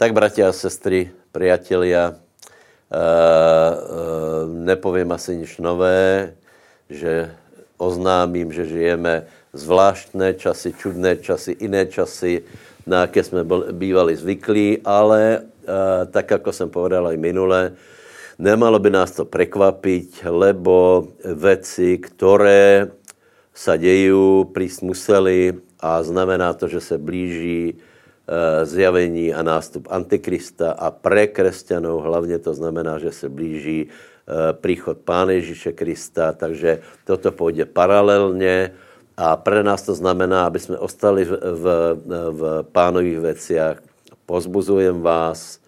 Tak, bratia a sestry, priatelia, nepovím asi nič nové, že oznámím, že žijeme zvláštné časy, čudné časy, jiné časy, na jaké jsme bývali zvyklí, ale tak, jako jsem povedal i minule, nemalo by nás to prekvapiť, lebo veci, které sa dejú, prísť museli a znamená to, že se blíží zjavení a nástup Antikrista a pre kresťanov hlavně to znamená, že se blíží príchod Pána Ježíše Krista, takže toto půjde paralelně a pre nás to znamená, aby jsme ostali v, v, v pánových veciach. Pozbuzujem vás,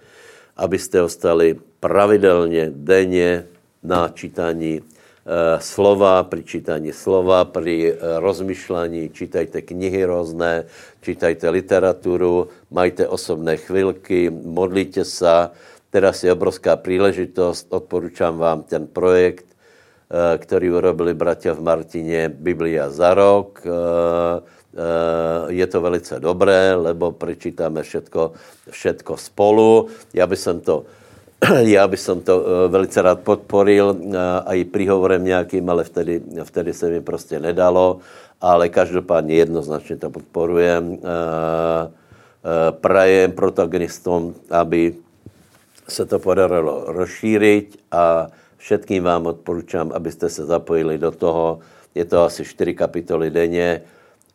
abyste ostali pravidelně, denně na čítání slova, pri čítaní slova, pri rozmyšlení, čítajte knihy různé, čítajte literaturu, majte osobné chvilky, modlíte se. Teraz je obrovská příležitost, odporučám vám ten projekt, který urobili bratia v Martině, Biblia za rok. Je to velice dobré, lebo prečítáme všetko, všetko spolu. Já bych to já bych to velice rád podporil a i příhovorem nějakým, ale vtedy, vtedy se mi prostě nedalo, ale každopádně jednoznačně to podporujem. Prajem protagonistom, aby se to podarilo rozšířit a všetkým vám odporučám, abyste se zapojili do toho. Je to asi 4 kapitoly denně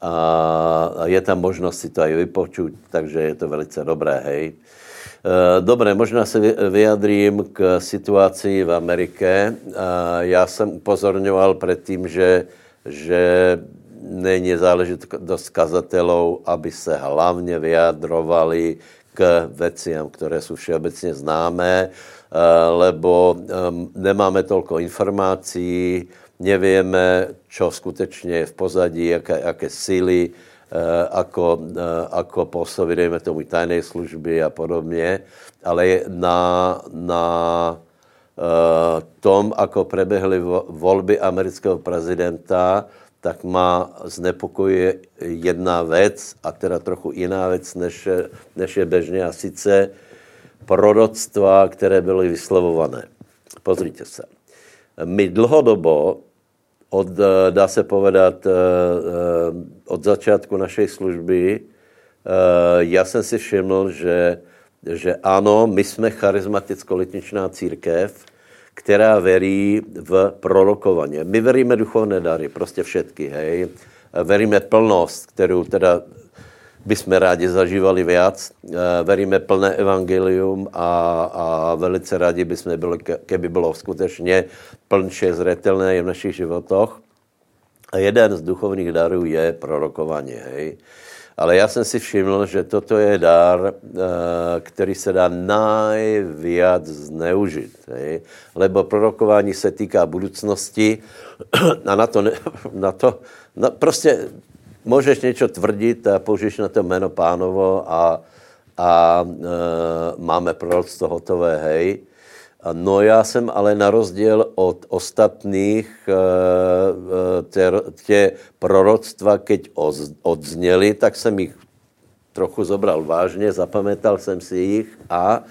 a je tam možnost si to aj vypočuť, takže je to velice dobré, hej. Dobré, možná se vyjadrím k situaci v Americe. Já jsem upozorňoval předtím, že, že není záležitost kazatelů, aby se hlavně vyjadrovali k veciam, které jsou všeobecně známé, lebo nemáme tolko informací, nevíme, čo skutečně je v pozadí, jaké, jaké síly, ako, ako působí, dejme tomu, tajné služby a podobně, ale na, na tom, ako prebehly volby amerického prezidenta, tak má znepokojuje jedna věc, a teda trochu jiná věc, než, než je běžně, a sice proroctva, které byly vyslovované. Pozrite se. My dlhodobo od, dá se povedat, od začátku naší služby, já jsem si všiml, že, že ano, my jsme charizmaticko-litničná církev, která verí v prorokovaně. My veríme duchovné dary, prostě všetky, hej. Veríme plnost, kterou teda bychom rádi zažívali viac. Veríme plné evangelium a, a velice rádi bychom byli, keby bylo skutečně plnše zretelné v našich životoch. A jeden z duchovních darů je prorokování, hej. Ale já jsem si všiml, že toto je dar, který se dá najviac zneužit. Hej? Lebo prorokování se týká budoucnosti a na to, na to na, prostě můžeš něco tvrdit a použiješ na to jméno pánovo a, a e, máme proroctvo hotové, hej. No já jsem ale na rozdíl od ostatních e, tě, tě proroctva, keď odzněli, tak jsem jich trochu zobral vážně, zapamětal jsem si jich a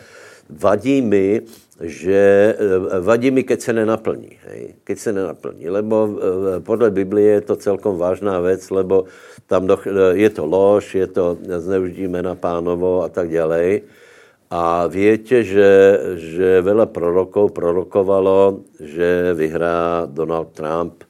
vadí mi, že eh, vadí mi, keď se nenaplní. Hej? Keď se nenaplní, lebo eh, podle Biblie je to celkom vážná věc, lebo tam do, eh, je to lož, je to zneužití jména pánovo a tak dále. A víte, že, že veľa prorokov prorokovalo, že vyhrá Donald Trump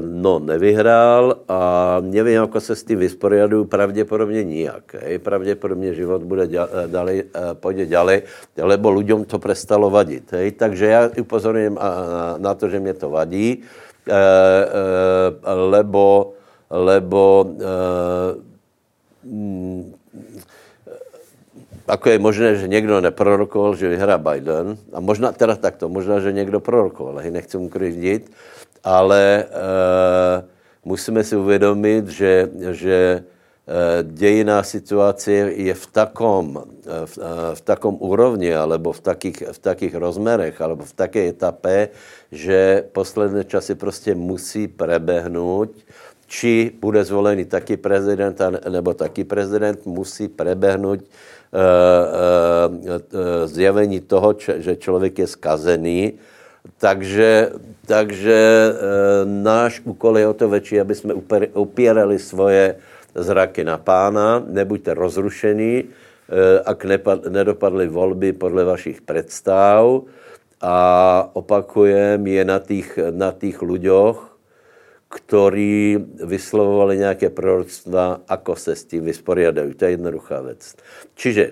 no, nevyhrál a nevím, jak se s tím vysporiadu, pravděpodobně nijak. Hej. Pravděpodobně život bude dále, eh, půjde dále, lebo lidem to prestalo vadit. Hej. Takže já upozorňuji na to, že mě to vadí, eh, lebo, lebo mm, ako je možné, že někdo neprorokoval, že vyhrá Biden, a možná teda takto, možná, že někdo prorokoval, hej, nechci mu krivdit, ale uh, musíme si uvědomit, že, že uh, dějiná situace je v takom, uh, v, v takom úrovni, alebo v takých, v takých rozmerech, alebo v také etape, že posledné časy prostě musí prebehnout či bude zvolený taky prezident, nebo taky prezident musí prebehnout uh, uh, zjavení toho, že člověk je skazený. Takže, takže náš úkol je o to větší, aby jsme upírali svoje zraky na pána, nebuďte rozrušení, ak nedopadly volby podle vašich představ a opakujem, je na těch, na těch ľuďoch, ktorí vyslovovali nějaké proroctva, ako se s tím vysporiadají. To je jednoduchá věc. Čiže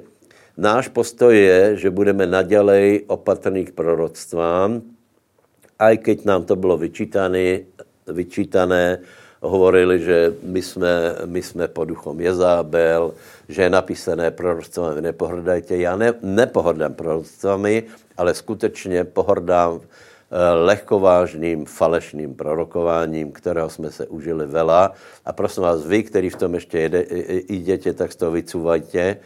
náš postoj je, že budeme naďalej opatrní k proroctvám, aj keď nám to bylo vyčítané, vyčítané hovorili, že my jsme, my jsme pod duchom Jezábel, že je napísané proroctvami nepohrdajte. Já ne, nepohrdám proroctvami, ale skutečně pohrdám lehkovážným falešným prorokováním, kterého jsme se užili vela. A prosím vás, vy, kteří v tom ještě jede, jdete, tak z toho vycúvajte,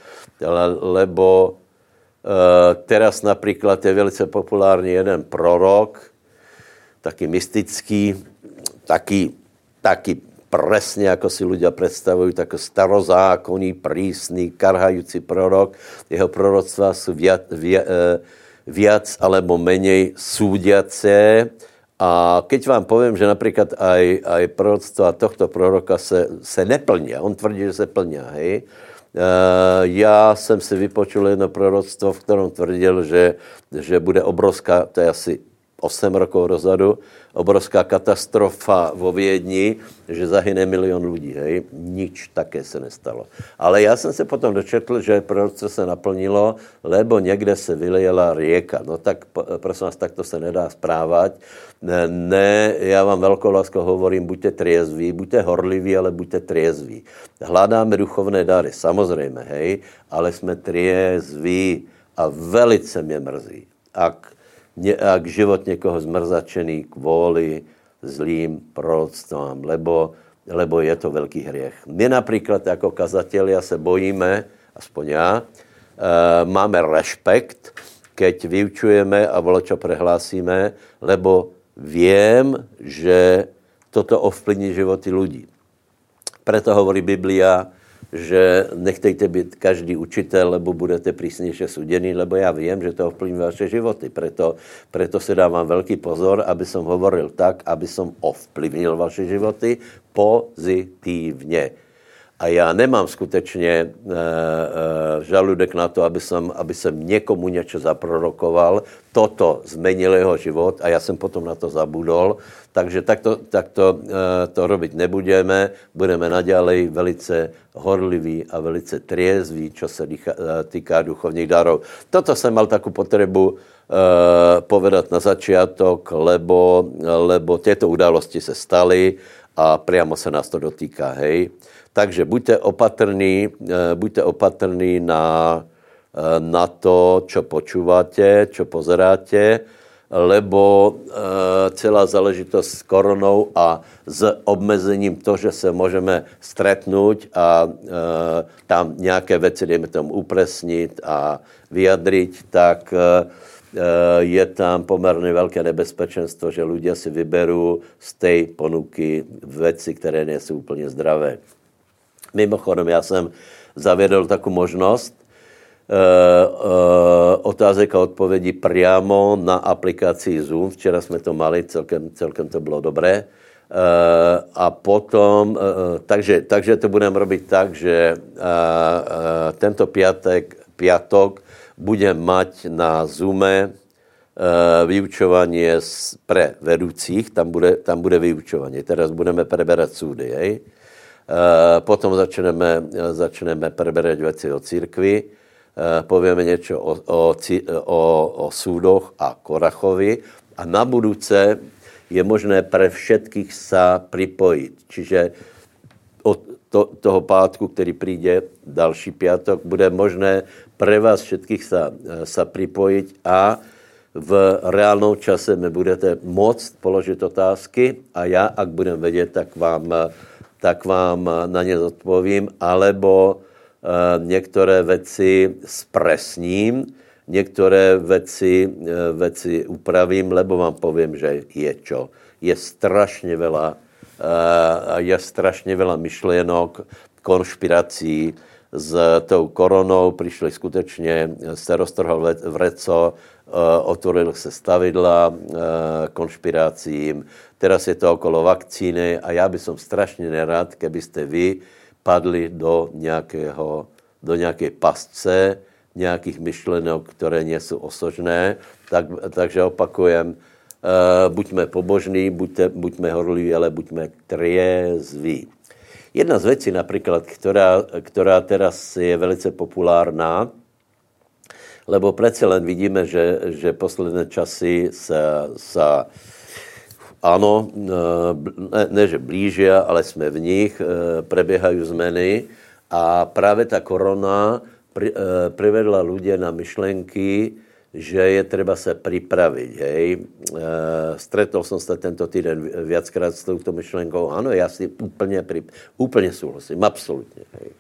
lebo uh, teraz například je velice populární jeden prorok, taky mystický, taky, taky presne, ako si ľudia predstavujú, tak starozákonný, prísný, karhající prorok. Jeho proroctva viac, viac, viac alebo menej súdiace. A keď vám povím, že například aj, aj proroctva tohto proroka se, se neplní, on tvrdí, že se plní, hej. Uh, já jsem si vypočul jedno proroctvo, v kterém tvrdil, že, že bude obrovská, to je asi 8 rokov dozadu, obrovská katastrofa vo Viedni, že zahyne milion lidí, hej. Nič také se nestalo. Ale já jsem se potom dočetl, že proroctvo se naplnilo, lebo někde se vylejela rieka. No tak, prosím vás, tak to se nedá správat. Ne, ne já vám velkou láskou hovorím, buďte triezví, buďte horliví, ale buďte triezví. Hledáme duchovné dary, samozřejmě, hej, ale jsme triezví a velice mě mrzí, ak ak život někoho zmrzačený kvůli zlým proroctvám, lebo, lebo je to velký hriech. My například jako kazatelia se bojíme, aspoň já, e, máme respekt, keď vyučujeme a voločo prehlásíme, lebo vím, že toto ovplyvní životy lidí. Preto hovorí Biblia, že nechtejte být každý učitel, lebo budete přísnější suděný, lebo já vím, že to ovplyvní vaše životy. Preto, preto se dávám velký pozor, aby som hovoril tak, aby som ovplyvnil vaše životy pozitivně. A já nemám skutečně e, e, žaludek na to, aby jsem, aby jsem někomu něco zaprorokoval. Toto zmenilo jeho život a já jsem potom na to zabudol. Takže takto, takto e, to robit nebudeme. Budeme naďalej velice horliví a velice triezví, čo se týká, týká duchovních darů. Toto jsem mal takovou potřebu povedat na začátek, lebo, lebo tyto události se staly a priamo se nás to dotýká, hej. Takže buďte opatrní, eh, buďte opatrní na, eh, na to, čo počúvate, čo pozeráte, lebo eh, celá záležitost s koronou a s obmezením to, že se můžeme stretnout a tam nějaké věci, dejme tomu, upresnit a vyjadřit, tak je tam poměrně velké nebezpečenstvo, že lidé si vyberou z té ponuky věci, které nejsou úplně zdravé. Mimochodem, já jsem zavědl takovou možnost e, e, otázek a odpovědí přímo na aplikaci Zoom. Včera jsme to mali, celkem, celkem to bylo dobré. A potom, takže, takže to budeme robit tak, že tento piatek, piatok budeme mať na Zoome vyučování pre vedoucích, tam bude, tam bude vyučování. Teraz budeme preberať súdy, hej? Eh, potom začneme, začneme preberať věci o církvi, eh, povieme něco o, o, o, o súdoch a Korachovi a na budúce je možné pre všetkých sa pripojiť. Čiže od to, toho pátku, který přijde, další pátek, bude možné pre vás všetkých sa, eh, sa pripojit a v reálnou čase mi budete moct položit otázky a já, ak budem vědět, tak vám tak vám na ně odpovím, alebo některé věci zpresním, některé věci, věci upravím, lebo vám povím, že je čo. Je strašně veľa je strašně veľa myšlienok, konšpirací, s tou koronou přišli skutečně, se roztrhal vreco, otvoril se stavidla konšpirácím, teraz je to okolo vakcíny a já bych som strašně nerad, kebyste vy padli do nějakého, do nějaké pasce, nějakých myšlenok, které nejsou osožné, tak, takže opakujem, uh, buďme pobožní, buďte, buďme horliví, ale buďme triezví. Jedna z věcí například, která, která teraz je velice populárná, lebo přece len vidíme, že, že posledné časy se, se ano, ne, ne že blíže, ale jsme v nich, eh, preběhají zmeny a právě ta korona pri, eh, privedla ľudia na myšlenky, že je třeba se připravit. Hej. E, stretol jsem se tento týden viackrát s touto myšlenkou. Ano, já si úplně, úplně souhlasím, absolutně. Hej.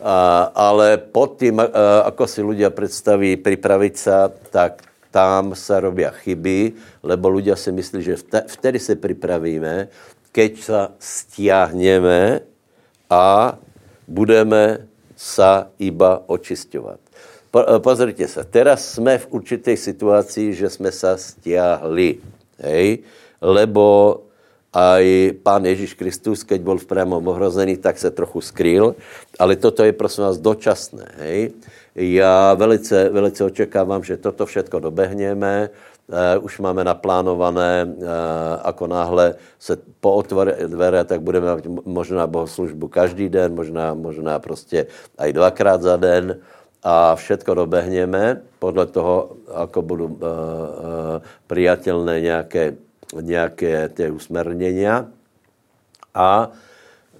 A, ale pod tím, a, ako si ľudia představí připravit se, tak tam se robí chyby, lebo ľudia si myslí, že vtedy se připravíme, keď se stiahneme a budeme sa iba očisťovat. Eh, pozrite sa, teraz jsme v určitej situaci, že jsme sa stiahli, hej? lebo aj pán Ježíš Kristus, keď byl v priamom ohrozený, tak se trochu skryl, ale toto je prosím vás dočasné. Hej? Já velice, velice očekávám, že toto všetko dobehneme, Uh, už máme naplánované, uh, ako náhle se pootvore dvere, tak budeme mít možná bohoslužbu každý den, možná, možná prostě aj dvakrát za den a všetko dobehneme podle toho, ako budou uh, uh, prijatelné nějaké, nějaké ty usmerněnia. A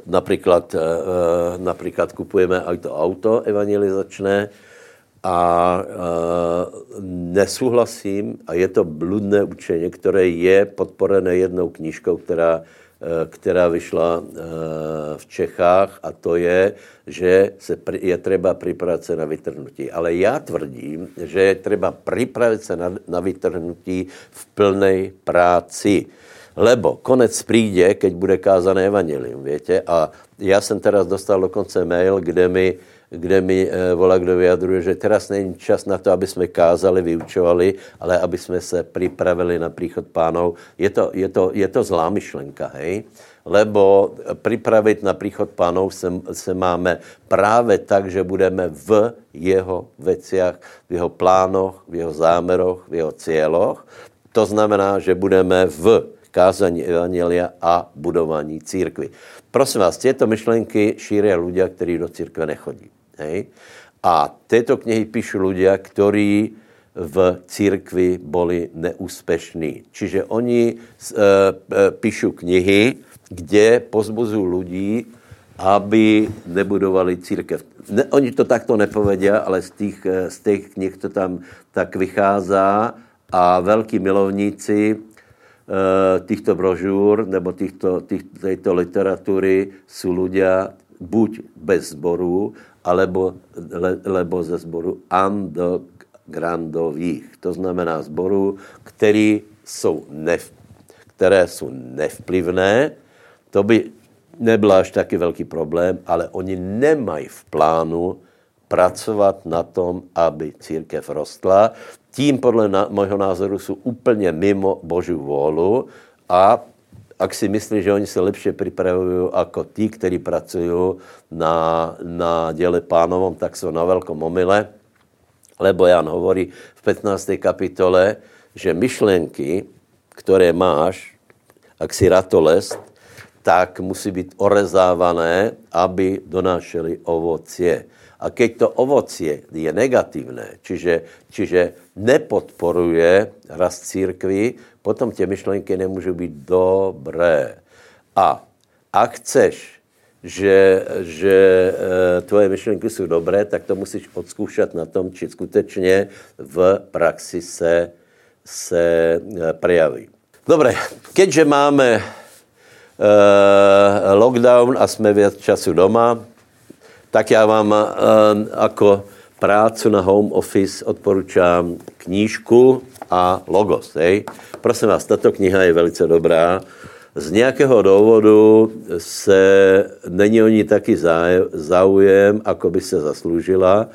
například, uh, například kupujeme aj to auto evangelizačné a uh, nesouhlasím, a je to bludné učení, které je podporené jednou knížkou, která Eh, která vyšla eh, v Čechách a to je, že se je třeba připravit se na vytrhnutí. Ale já tvrdím, že je třeba připravit se na, na vytrhnutí v plné práci. Lebo konec přijde, keď bude kázané evangelium, větě? A já jsem teraz dostal dokonce mail, kde mi kde mi e, volá, kdo vyjadruje, že teraz není čas na to, aby jsme kázali, vyučovali, ale aby jsme se připravili na příchod pánov. Je to, je to, je to zlá myšlenka, hej? Lebo připravit na příchod pánov se, se máme právě tak, že budeme v jeho veciach, v jeho plánoch, v jeho zámeroch, v jeho cíloch. To znamená, že budeme v kázání evangelia a budování církvy. Prosím vás, tyto myšlenky šíří lidé, kteří do církve nechodí. Hej? A této knihy píšu ľudia, ktorí v církvi boli neúspešní. Čiže oni e, e, píšu knihy, kde pozbuzují ľudí, aby nebudovali církev. Ne, oni to takto nepovedia, ale z těch, e, z těch knih to tam tak vychází a velký milovníci týchto brožúr nebo týchto, tých, této literatury jsou ľudia buď bez zboru, alebo, le, lebo ze sboru undergroundových. To znamená zboru, který jsou nev, které jsou nevplyvné. To by nebyl až taky velký problém, ale oni nemají v plánu pracovat na tom, aby církev rostla. Tím podle na, mého názoru jsou úplně mimo Boží vůlu a ak si myslí, že oni se lepše připravují jako tí, kteří pracují na, na děle pánovom, tak jsou na velkom omyle. Lebo Jan hovorí v 15. kapitole, že myšlenky, které máš, ak si ratolest, tak musí být orezávané, aby donášeli ovocie. A keď to ovocie je negatívne, čiže, čiže nepodporuje rast církvy, potom tě myšlenky nemůžou být dobré. A ak chceš, že, že e, tvoje myšlenky jsou dobré, tak to musíš odzkoušet na tom, či skutečně v praxi se, se e, prejaví. Dobré, keďže máme e, lockdown a jsme věc času doma, tak já vám uh, jako prácu na home office odporučám knížku a logos. Hej. Prosím vás, tato kniha je velice dobrá. z nějakého důvodu se není o ní taky záujem, ako by se zasloužila.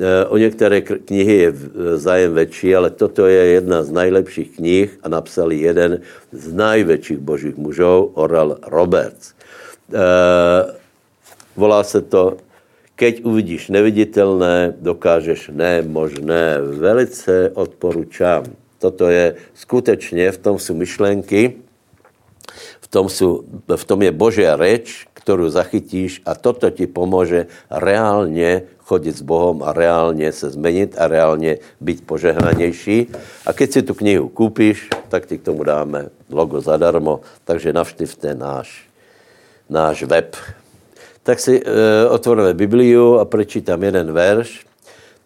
Eh, o některé knihy je zájem větší, ale toto je jedna z nejlepších knih a napsali jeden z největších božích mužů, Oral Roberts. Eh, volá se to Keď uvidíš neviditelné, dokážeš nemožné. Velice odporučám. Toto je skutečně, v tom jsou myšlenky, v tom, sú, v tom je Božia reč, kterou zachytíš a toto ti pomůže reálně chodit s Bohem a reálně se změnit a reálně být požehnanější. A keď si tu knihu koupíš, tak ti k tomu dáme logo zadarmo, takže navštivte náš, náš web. Tak si e, otvoríme Bibliu a prečítam jeden verš.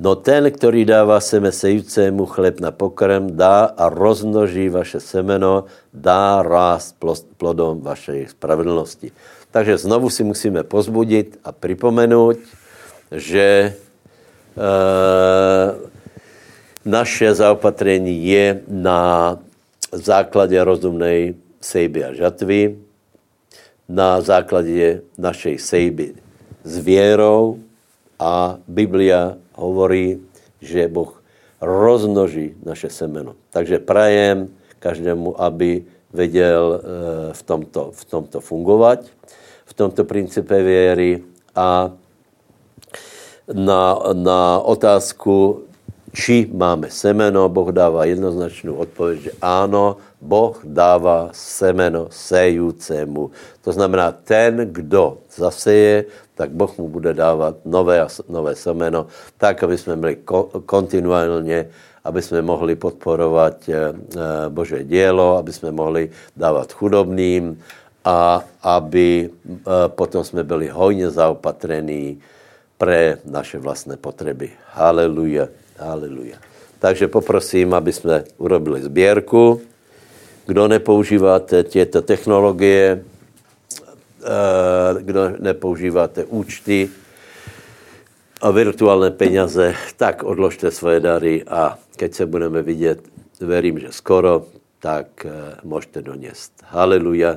No ten, který dává seme sejícému chleb na pokrm, dá a rozmnoží vaše semeno, dá rást plodom vašej spravedlnosti. Takže znovu si musíme pozbudit a připomenout, že e, naše zaopatření je na základě rozumnej sejby a žatvy, na základě našej sejby s věrou a Biblia hovorí, že Boh rozmnoží naše semeno. Takže prajem každému, aby věděl eh, v tomto, v tomto fungovat, v tomto principe věry a na, na otázku, či máme semeno, Boh dává jednoznačnou odpověď, že ano, Boh dává semeno sejúcemu. To znamená, ten, kdo zaseje, tak Boh mu bude dávat nové, nové semeno, tak, aby jsme byli kontinuálně, aby jsme mohli podporovat eh, eh, Bože dílo, aby jsme mohli dávat chudobným a aby eh, potom jsme byli hojně zaopatrení pre naše vlastné potřeby. Haleluja, haleluja. Takže poprosím, aby jsme urobili sběrku. Kdo nepoužíváte těto technologie, Eh, kdo nepoužíváte účty a virtuální peněze, tak odložte svoje dary a keď se budeme vidět, verím, že skoro, tak eh, můžete doněst. Haleluja.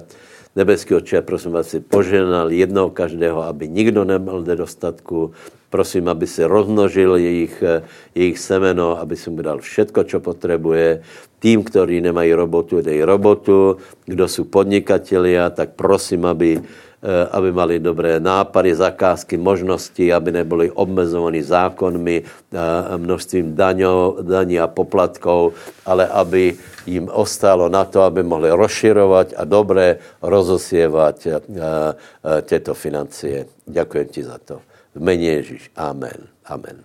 Nebeský oče, prosím vás, si poženal jednoho každého, aby nikdo neměl nedostatku, Prosím, aby se rozmnožil jejich, eh, jejich semeno, aby si mu dal všetko, co potřebuje. Tým, kteří nemají robotu, dej robotu. Kdo jsou podnikatelia, tak prosím, aby, aby mali dobré nápady, zakázky, možnosti, aby nebyli obmezovaní zákonmi, eh, množstvím daňo, daní a poplatkov, ale aby jim ostalo na to, aby mohli rozširovat a dobré rozosievat tyto financie. Děkuji ti za to. V mene Ježíš. Amen. Amen.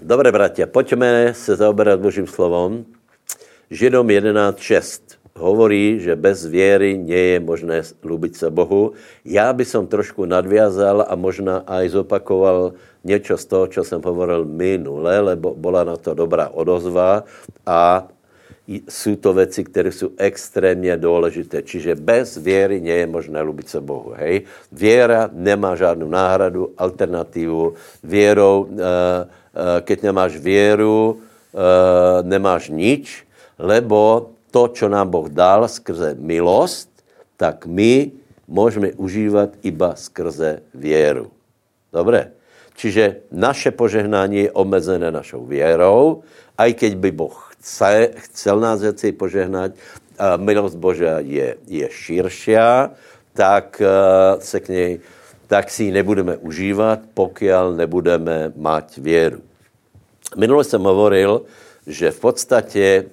Dobré, bratia, pojďme se zaoberat Božím slovom. Židom 11.6 hovorí, že bez věry nie je možné lubit se Bohu. Já by som trošku nadviazal a možná aj zopakoval něco z toho, čo jsem hovoril minule, lebo byla na to dobrá odozva a jsou to věci, které jsou extrémně důležité. Čiže bez věry nie je možné lubit se Bohu. Hej? Věra nemá žádnou náhradu, alternativu. Věrou, uh, uh, keď nemáš věru, uh, nemáš nič, lebo to, co nám Boh dal skrze milost, tak my můžeme užívat iba skrze věru. Dobré? Čiže naše požehnání je omezené našou věrou, aj keď by Boh chce, chcel nás věci požehnat, a milost Božá je, je širšia, tak uh, se k něj, tak si ji nebudeme užívat, pokud nebudeme mať věru. Minule jsem hovoril, že v podstatě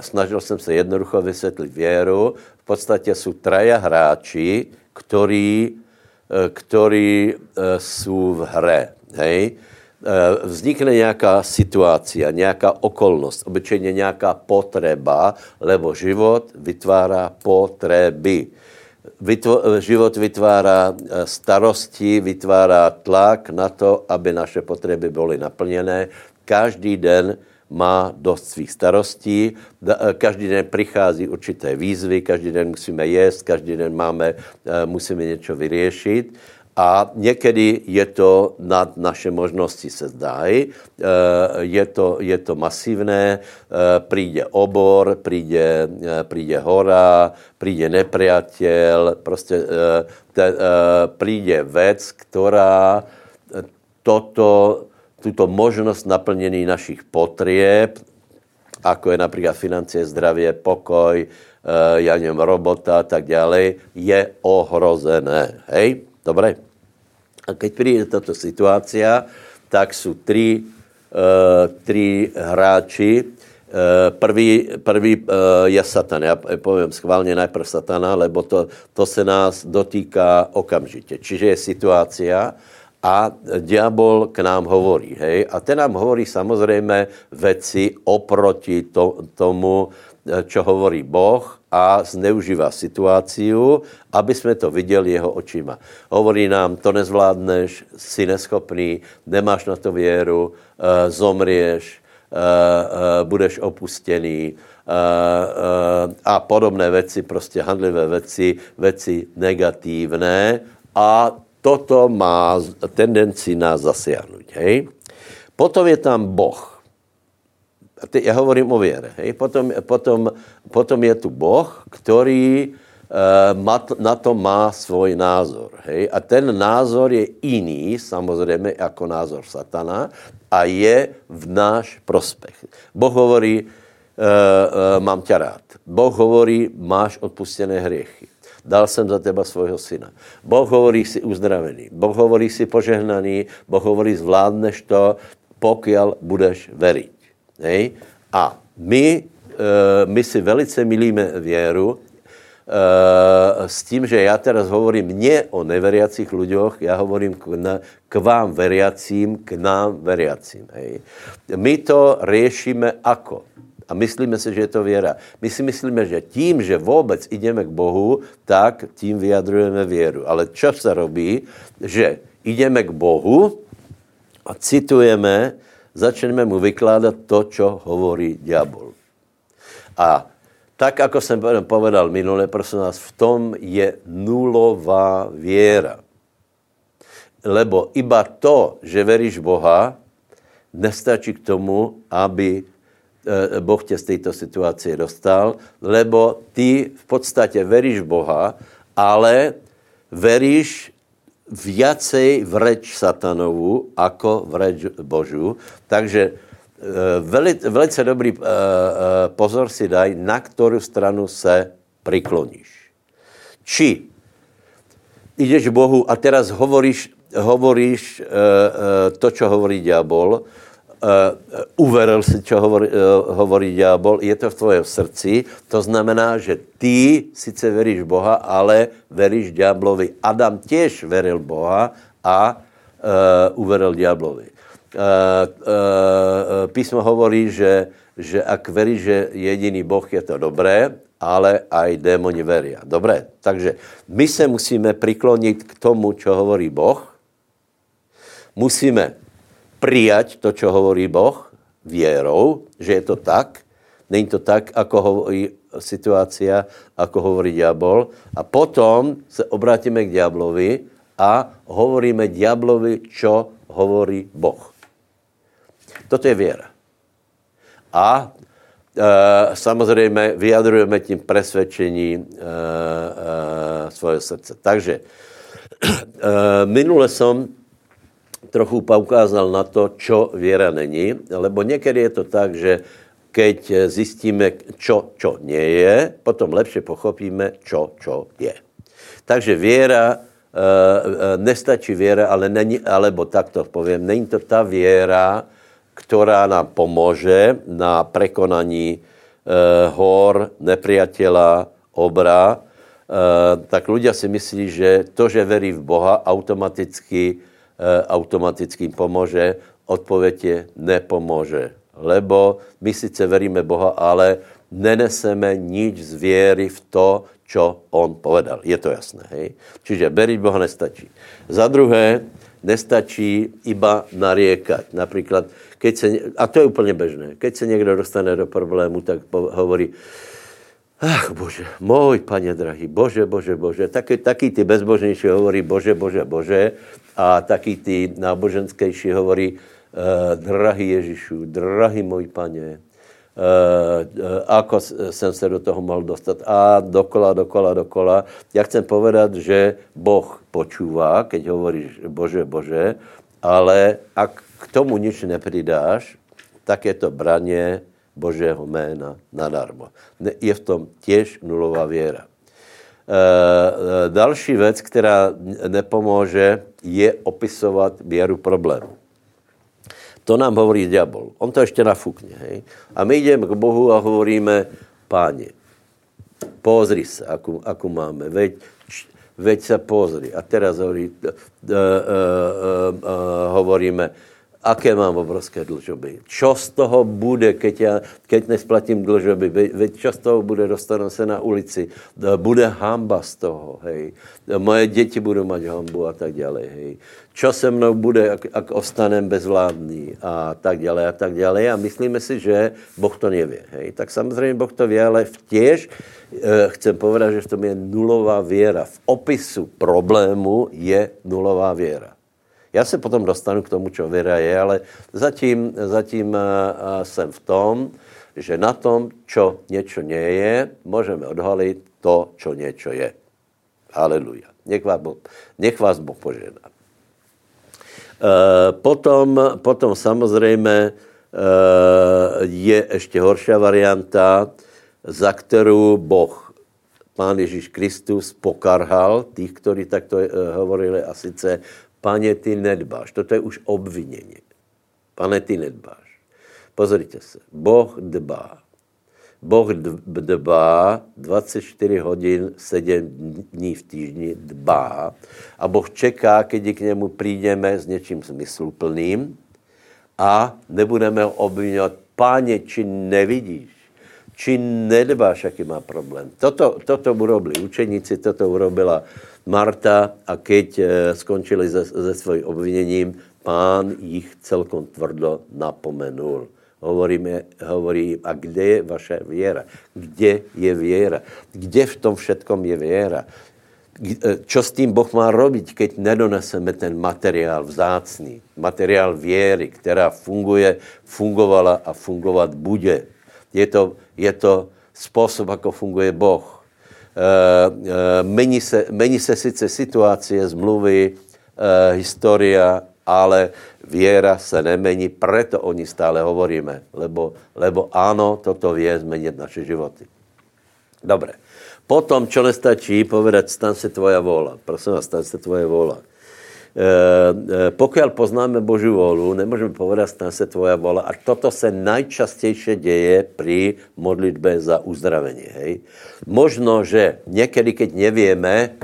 snažil jsem se jednoducho vysvětlit věru. V podstatě jsou traja hráči, ktorí, uh, ktorí uh, jsou v hře. Hej? Eh, vznikne nějaká situace, nějaká okolnost, obyčejně nějaká potreba, lebo život vytvára potřeby. Vytvo, život vytvárá eh, starosti, vytvárá tlak na to, aby naše potřeby byly naplněné. Každý den má dost svých starostí, eh, každý den přichází určité výzvy, každý den musíme jíst, každý den máme, musíme něco vyřešit. A někdy je to nad naše možnosti, se zdají. Je to, je to masivné, přijde obor, přijde, přijde hora, přijde nepriateľ, prostě přijde věc, která toto, tuto možnost naplnění našich potrieb, ako je například financie, zdravě, pokoj, já nevím, robota a tak dále, je ohrozené. Hej? Dobre? A keď přijde tato situácia, tak jsou tři, uh, hráči. Uh, prvý, prvý je Satan. Já povím schválně najprv Satana, lebo to, to se nás dotýká okamžitě. Čiže je situácia a diabol k nám hovorí. Hej? A ten nám hovorí samozřejmě věci oproti to, tomu, čo hovorí Boh a zneužívá situáciu, aby jsme to viděli jeho očima. Hovorí nám, to nezvládneš, jsi neschopný, nemáš na to věru, uh, zomrieš, uh, budeš opustený uh, a podobné věci, prostě handlivé věci, věci negativné a toto má tendenci nás zasiahnuť. Hej? Potom je tam Boh a teď já hovorím o věre, hej? Potom, potom, potom je tu Boh, který uh, na to má svůj názor. Hej? A ten názor je jiný, samozřejmě, jako názor satana a je v náš prospech. Boh hovorí, uh, uh, mám tě rád. Boh hovorí, máš odpustené hriechy. Dal jsem za teba svojho syna. Boh hovorí, si uzdravený. Boh hovorí, si požehnaný. Boh hovorí, zvládneš to, pokiaľ budeš veriť. Hej? A my, e, my si velice milíme věru, e, s tím, že já teraz hovorím ne o neveriacích ľuďoch, já hovorím k, na, k vám veriacím, k nám veriacím. Hej. My to řešíme ako? A myslíme si, že je to věra. My si myslíme, že tím, že vůbec jdeme k Bohu, tak tím vyjadrujeme věru. Ale čo se robí, že jdeme k Bohu a citujeme začneme mu vykládat to, čo hovorí diabol. A tak, ako jsem povedal minule, prosím vás, v tom je nulová věra. Lebo iba to, že veríš Boha, nestačí k tomu, aby Boh tě z této situace dostal, lebo ty v podstatě veríš Boha, ale veríš viacej v reč satanovu, ako v reč Božu. Takže e, veli, velice dobrý e, e, pozor si daj, na kterou stranu se prikloníš. Či jdeš Bohu a teraz hovoríš, hovoríš to, čo hovorí diabol, uveril si, čo hovorí, uh, hovorí diabol, je to v tvojom srdci, to znamená, že ty sice veríš Boha, ale veríš diablovi. Adam tiež veril Boha a uh, uveril diablovi. Písmo hovorí, že, že ak veríš, že jediný Boh je to dobré, ale aj démoni veria. Dobré, takže my se musíme prikloniť k tomu, čo hovorí Boh. Musíme prijať to, čo hovorí Boh, věrou, že je to tak. Není to tak, ako hovorí situácia, ako hovorí diabol. A potom se obrátíme k diablovi a hovoríme diablovi, čo hovorí Boh. Toto je věra. A e, samozřejmě vyjadrujeme tím presvědčení e, e, svého srdce. Takže e, minule jsem trochu poukázal na to, čo věra není, lebo někdy je to tak, že keď zjistíme, čo, čo nie je, potom lepše pochopíme, čo, čo je. Takže věra, e, e, nestačí věra, ale není, alebo takto povím, není to ta věra, která nám pomůže na prekonaní e, hor, nepriateľa, obra, tak ľudia si myslí, že to, že verí v Boha, automaticky Eh, automaticky pomůže, odpověď je nepomůže. Lebo my sice veríme Boha, ale neneseme nič z věry v to, čo on povedal. Je to jasné, hej? Čiže veriť Boha nestačí. Za druhé, nestačí iba nariekať. Například, keď se, a to je úplně bežné, keď se někdo dostane do problému, tak hovorí, Ach, Bože, môj pane drahý, Bože, Bože, Bože. Taký, taký ty bezbožnejší hovorí Bože, Bože, Bože. A taký ty náboženskejší hovorí, uh, drahý Ježišu, drahý môj pane, Uh, uh, ako jsem se do toho mohl dostat. A dokola, dokola, dokola. Já chcem povedat, že Boh počúvá, keď hovoríš Bože, Bože, ale ak k tomu nič nepridáš, tak je to braně Božího jména nadarmo. Je v tom těž nulová věra. E, další věc, která nepomůže, je opisovat věru problému. To nám hovorí diabol. On to ještě nafukne. Hej? A my jdeme k Bohu a hovoríme, páně, pozri se, akú, akú máme. Veď, veď se pozri. A teraz hovorí, uh, uh, uh, uh, hovoríme, aké mám obrovské dlžoby. Čo z toho bude, keď, já, keď nesplatím dlžoby? Veď čo z toho bude, dostanu se na ulici. Bude hamba z toho, hej. Moje děti budou mať hambu a tak dále, hej. Čo se mnou bude, ak, ak ostanem bezvládný a tak dále a tak dále. A myslíme si, že Boh to nevě, hej. Tak samozřejmě Boh to ví, ale v těž eh, chcem povedat, že v tom je nulová věra. V opisu problému je nulová věra. Já se potom dostanu k tomu, čo věra je, ale zatím, zatím uh, jsem v tom, že na tom, čo něco je, můžeme odhalit to, čo něco je. Haleluja. Nech nech vás boh požená. Uh, potom, potom samozřejmě uh, je ještě horší varianta, za kterou Boh, Pán Ježíš Kristus, pokarhal tých, kteří takto uh, hovorili, a sice Pane, ty nedbáš. Toto je už obvinění. Pane, ty nedbáš. Pozrite se. Boh dbá. Boh dbá 24 hodin, 7 dní v týždni, dbá. A Boh čeká, když k němu přijdeme s něčím smysluplným a nebudeme ho obvinovat. Páně, či nevidíš, či nedbáš, jaký má problém. Toto, toto urobili učeníci, toto urobila Marta a keď eh, skončili se, se svým obviněním, pán jich celkom tvrdo napomenul. Hovoríme, hovorí, a kde je vaše věra? Kde je věra? Kde v tom všetkom je věra? Čo s tím Boh má robiť, keď nedoneseme ten materiál vzácný, materiál věry, která funguje, fungovala a fungovat bude. Je to, je to způsob, jako funguje Boh Eh, eh, mení se, mení se sice situace, zmluvy, eh, historia, ale věra se nemení, proto o ní stále hovoríme, lebo, lebo ano, toto vie změnit naše životy. Dobré. Potom, čo nestačí, povedať, stan se tvoja vola. Prosím vás, stan se tvoje vola. Eh, eh, pokud poznáme Boží volu, nemůžeme povedat, stane se tvoja vola. A toto se najčastější děje při modlitbe za uzdravení. Hej? Možno, že někdy, keď nevíme,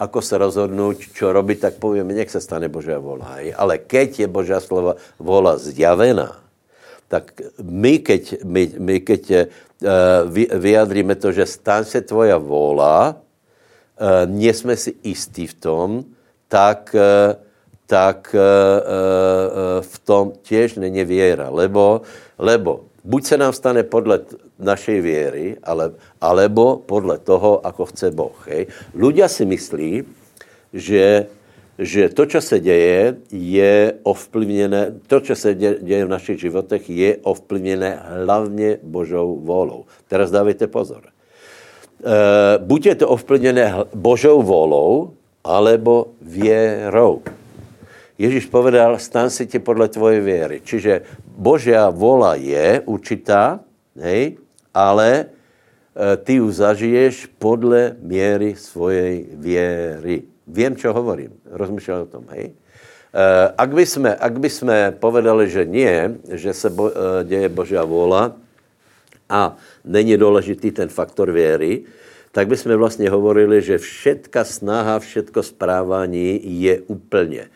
ako se rozhodnout, čo robiť, tak povíme, nech se stane Božia vola. Hej? Ale keď je Božia slova vola zjavená, tak my, keď, my, my keď uh, vyjadríme to, že stan se tvoja vola, uh, nie si istí v tom, tak, eh, tak eh, eh, v tom těž není věra. Lebo, lebo buď se nám stane podle našej věry, ale, alebo podle toho, ako chce Boh. Hej. Ľudia si myslí, že, že to, co se děje, je ovplyvněné, to, co se děje v našich životech, je ovplyvněné hlavně Božou volou. Teraz dávajte pozor. E, buď je to ovplyvněné Božou volou, alebo věrou. Ježíš povedal, stan si ti podle tvoje věry. Čiže Božia vola je určitá, hej, ale e, ty ju zažiješ podle míry svojej věry. Vím, čo hovorím. Rozmýšlel o tom, hej. E, ak by jsme, ak by jsme povedali, že nie, že se bo, e, děje Božia vola a není důležitý ten faktor věry, tak bychom vlastně hovorili, že všetka snaha, všetko správání je úplně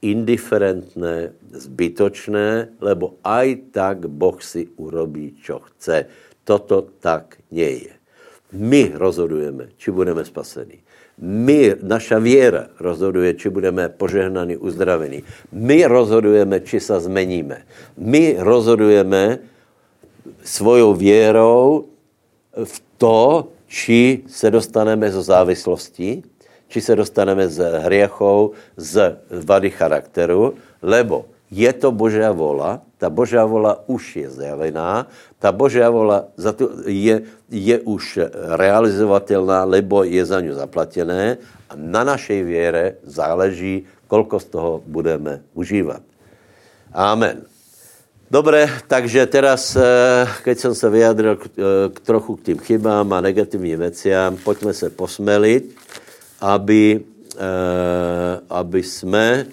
indiferentné, zbytočné, lebo aj tak Boh si urobí, čo chce. Toto tak nie je. My rozhodujeme, či budeme spasení. My, naša věra rozhoduje, či budeme požehnaní, uzdravení. My rozhodujeme, či se zmeníme. My rozhodujeme svojou věrou v to, či se dostaneme zo závislosti, či se dostaneme z hriechov, z vady charakteru, lebo je to Božia vola, ta Božia vola už je zjavená, ta Božia vola za to je, je už realizovatelná, lebo je za ňu zaplatené a na našej viere záleží, kolko z toho budeme užívat. Amen. Dobre, takže teraz, eh, keď som sa vyjadril k, eh, k trochu k tým chybám a negativním veciam, poďme se posmeliť, aby, eh, aby sme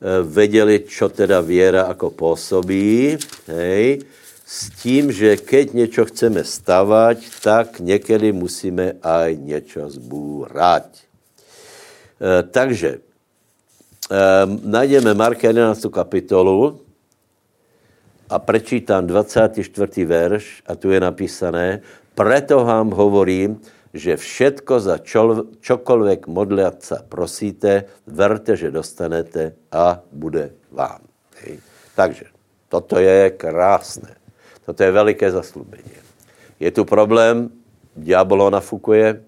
vedeli, čo teda viera ako pôsobí, hej, s tím, že keď niečo chceme stavať, tak niekedy musíme aj niečo zbúrať. Takže najdeme Marka 11. kapitolu, a prečítam 24. verš a tu je napísané, preto vám hovorím, že všetko za čo, čokoľvek prosíte, verte, že dostanete a bude vám. Hej. Takže, toto je krásné. Toto je veliké zaslúbenie. Je tu problém, diabol ho nafukuje,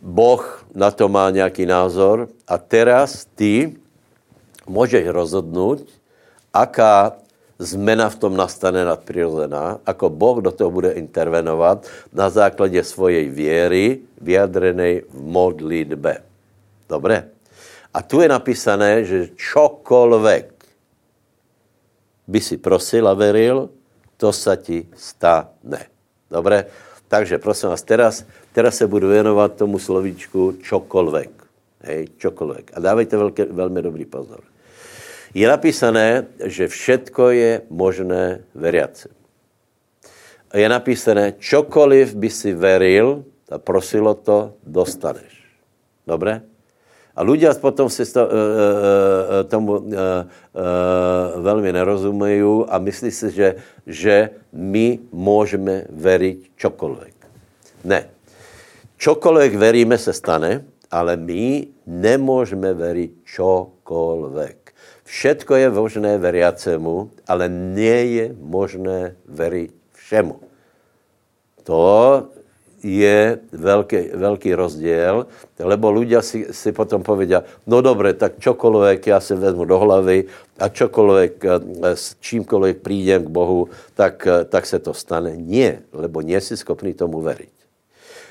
Boh na to má nějaký názor a teraz ty můžeš rozhodnout, aká zmena v tom nastane nadprirozená, ako Boh do toho bude intervenovat na základě svojej věry vyjadrenej v modlitbe. Dobre? A tu je napísané, že čokoľvek by si prosil a veril, to sa ti stane. Dobre? Takže prosím vás, teraz, teraz se budu věnovat tomu slovíčku čokoľvek. Hej, čokoľvek. A dávejte velké, velmi dobrý pozor je napísané, že všetko je možné veriacem. Je napísané, čokoliv by si veril a prosilo to, dostaneš. Dobre? A ľudia potom si to, uh, uh, tomu uh, uh, veľmi nerozumejú a myslí si, že, že my môžeme veriť čokoľvek. Ne. Čokoľvek veríme se stane, ale my nemôžeme veriť čokoľvek. Všetko je možné veriacemu, ale nie je možné veriť všemu. To je veľký, veľký rozdiel, lebo ľudia si, si potom povedia, no dobre, tak čokoľvek ja si vezmu do hlavy a čokoľvek, eh, s čímkoľvek prídem k Bohu, tak, eh, tak se to stane. Nie, lebo nie si schopný tomu veriť.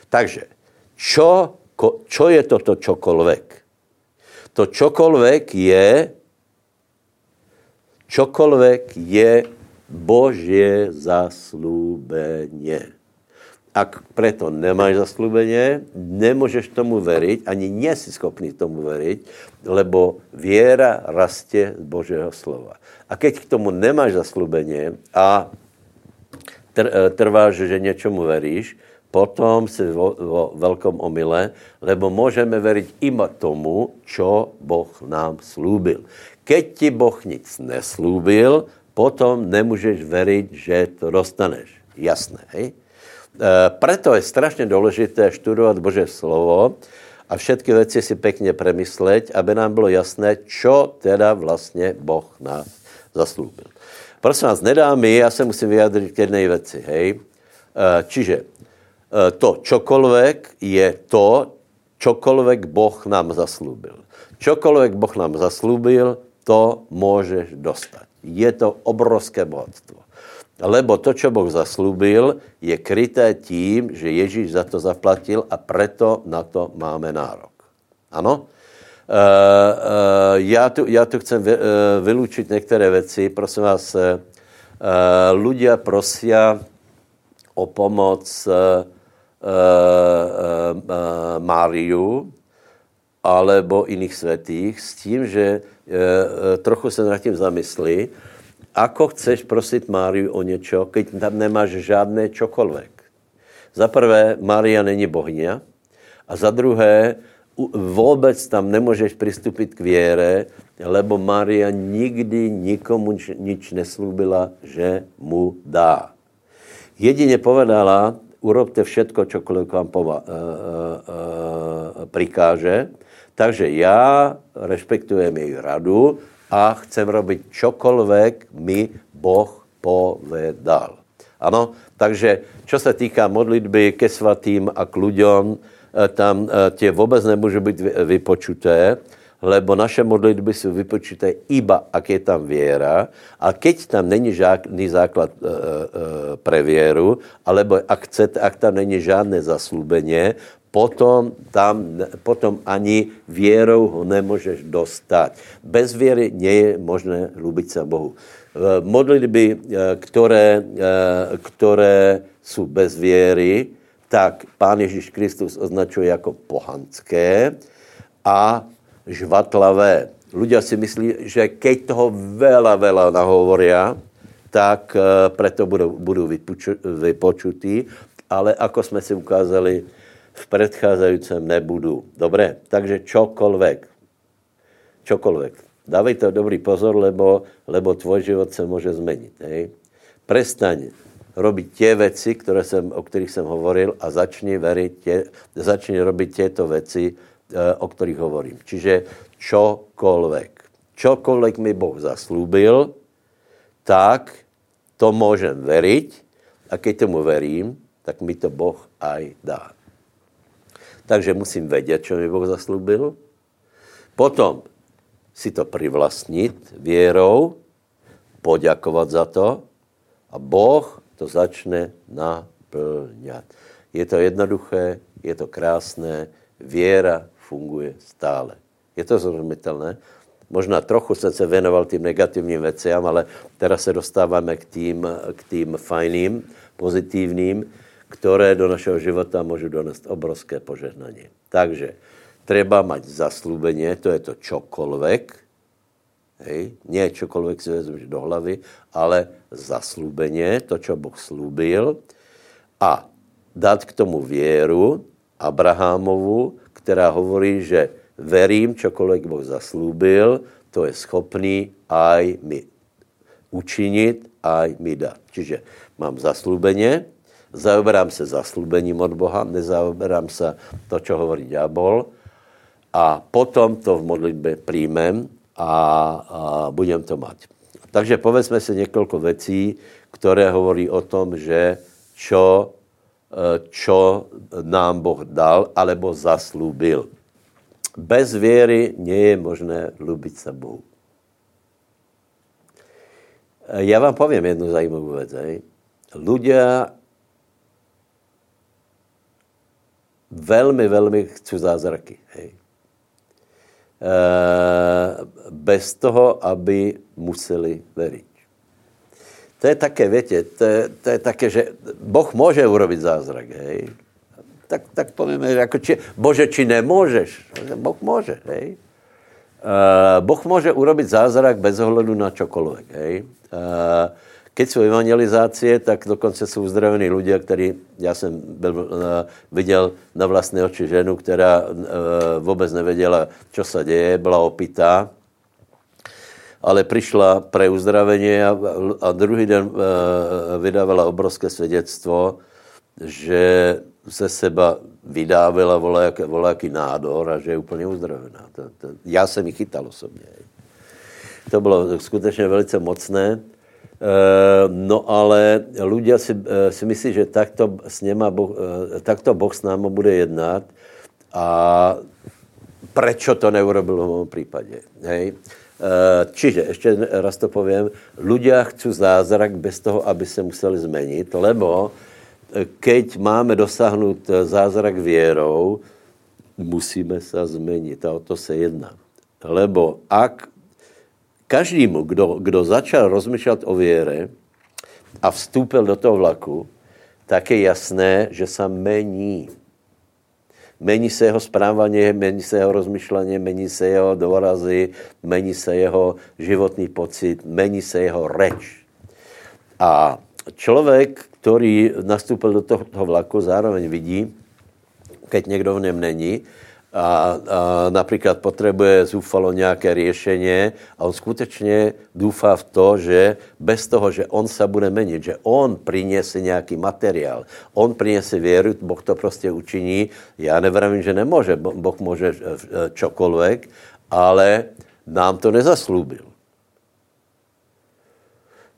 Takže, čo, čo je toto čokoľvek? To čokoľvek je Čokoľvek je Božie zaslúbenie. Ak preto nemáš zaslúbenie, nemôžeš tomu veriť, ani nie si schopný tomu veriť, lebo viera rastie z Božieho slova. A keď k tomu nemáš zaslúbenie a e, trváš, že niečomu veríš, potom si vo, vo veľkom omyle, lebo môžeme veriť iba tomu, čo Boh nám slúbil. Keď ti Boh nic neslúbil, potom nemůžeš veriť, že to dostaneš. Jasné, hej? E, preto je strašně důležité študovat Bože slovo a všetky věci si pekně premysleť, aby nám bylo jasné, čo teda vlastně Boh nás zaslúbil. Prosím vás, nedá mi, já se musím vyjádřit k jednej věci, hej? E, čiže e, to čokoľvek je to, čokoľvek Boh nám zaslúbil. Čokoľvek Boh nám zaslúbil, to môžeš dostať. Je to obrovské bohatstvo. Lebo to, čo Boh zaslúbil, je kryté tím, že Ježíš za to zaplatil a preto na to máme nárok. Ano? Uh, uh, já, tu, já tu chcem vy, uh, vylúčiť některé věci. Prosím vás, uh, ľudia prosia o pomoc uh, uh, uh, Máriu alebo iných svetých s tím, že trochu se nad tím zamysli, ako chceš prosit Máriu o něčo, keď tam nemáš žádné čokoľvek. Za prvé, Mária není bohňa a za druhé, vůbec tam nemůžeš přistupit k věre, lebo Mária nikdy nikomu nič neslúbila, že mu dá. Jedině povedala, urobte všetko, čokoľvek vám pova, uh, uh, uh, prikáže, takže já respektujem její radu a chcem robiť čokoľvek mi Boh povedal. Ano, takže čo se týká modlitby ke svatým a k ľuďom, eh, tam eh, tie vůbec nemůžu být vypočuté, lebo naše modlitby jsou vypočuté iba, ak je tam věra. A keď tam není žádný základ e, e, pre věru, alebo ak, chcete, ak tam není žádné zaslúbenie, potom, tam, potom ani věrou ho nemůžeš dostat. Bez věry nie je možné ľúbiť se Bohu. Modlitby, které, které jsou bez věry, tak Pán Ježíš Kristus označuje jako pohanské a žvatlavé. Ľudia si myslí, že keď toho veľa, veľa nahovoria, tak eh, preto budou, budou vypočutí, ale ako jsme si ukázali, v predchádzajúcem nebudu. Dobré, takže čokoľvek. Čokoľvek. Dávejte dobrý pozor, lebo, lebo tvoj život se může změnit. Prestaň robiť tie veci, ktoré jsem, o kterých jsem hovoril a začni, veriť, tě, začni robiť tieto veci, Eh, o kterých hovorím. Čiže čokoľvek. Čokoľvek mi Boh zaslúbil, tak to môžem veriť a keď tomu verím, tak mi to Boh aj dá. Takže musím vědět, čo mi Boh zaslúbil. Potom si to privlastnit věrou, poďakovat za to a Boh to začne naplňat. Je to jednoduché, je to krásné, věra funguje stále. Je to zrozumitelné? Možná trochu jsem se věnoval tím negativním veciam, ale teraz se dostáváme k tým, k tým fajným, pozitivním, které do našeho života můžu donést obrovské požehnání. Takže treba mať zaslúbenie, to je to čokoľvek, hej, nie čokoľvek si vezmeš do hlavy, ale zaslúbenie, to, čo Boh slúbil a dát k tomu věru, Abrahamovu, která hovorí, že verím, čokoliv Boh zaslúbil, to je schopný aj mi učinit, aj mi dát. Čiže mám zaslúbenie, zaoberám se zaslúbením od Boha, nezaoberám se to, čo hovorí ďábel, a potom to v modlitbe príjmem a, a budem to mať. Takže povedzme si několik věcí, které hovorí o tom, že čo čo nám Boh dal alebo zaslúbil. Bez věry nie je možné ľúbiť se Bohu. Já vám povím jednu zajímavou věc. Ľudia velmi, velmi chcú zázraky. Hej. E, bez toho, aby museli veriť. To je také, větě, to je, to je také, že Boh může urobit zázrak, hej. Tak, tak povíme, jako či, Bože, či nemůžeš? Boh může, hej. Uh, boh může urobit zázrak bez ohledu na čokoliv, hej. Uh, keď jsou evangelizácie, tak dokonce jsou uzdravení lidé, který, já jsem byl, uh, viděl na vlastné oči ženu, která uh, vůbec nevěděla, co se děje, byla opitá, ale přišla pre uzdravení a, a druhý den uh, vydávala obrovské svědectvo, že se seba vydávila volejaký, volejaký nádor a že je úplně uzdravená. To, to, já jsem ji chytal osobně. To bylo skutečně velice mocné. Uh, no ale ľudia si, uh, si myslí, že takto, s něma boh, uh, takto Boh s námi bude jednat a prečo to neurobil v mém případě. Hej? Eh, čiže, ještě raz to povím, ľudia chcú zázrak bez toho, aby se museli změnit, lebo eh, keď máme dosáhnout eh, zázrak věrou, musíme se změnit a o to se jedná. Lebo ak každému, kdo, kdo začal rozmýšlet o věre a vstoupil do toho vlaku, tak je jasné, že se mení. Mení se jeho správání, mení se jeho rozmyšlení, mení se jeho dorazy, mení se jeho životní pocit, mení se jeho reč. A člověk, který nastoupil do toho vlaku, zároveň vidí, keď někdo v něm není, a, a například potřebuje zúfalo nějaké řešení a on skutečně doufá v to, že bez toho, že on se bude menit, že on přinese nějaký materiál, on přinese věru, Boh to prostě učiní. Já nevravím, že nemůže, Boh může eh, eh, čokoliv, ale nám to nezaslúbil.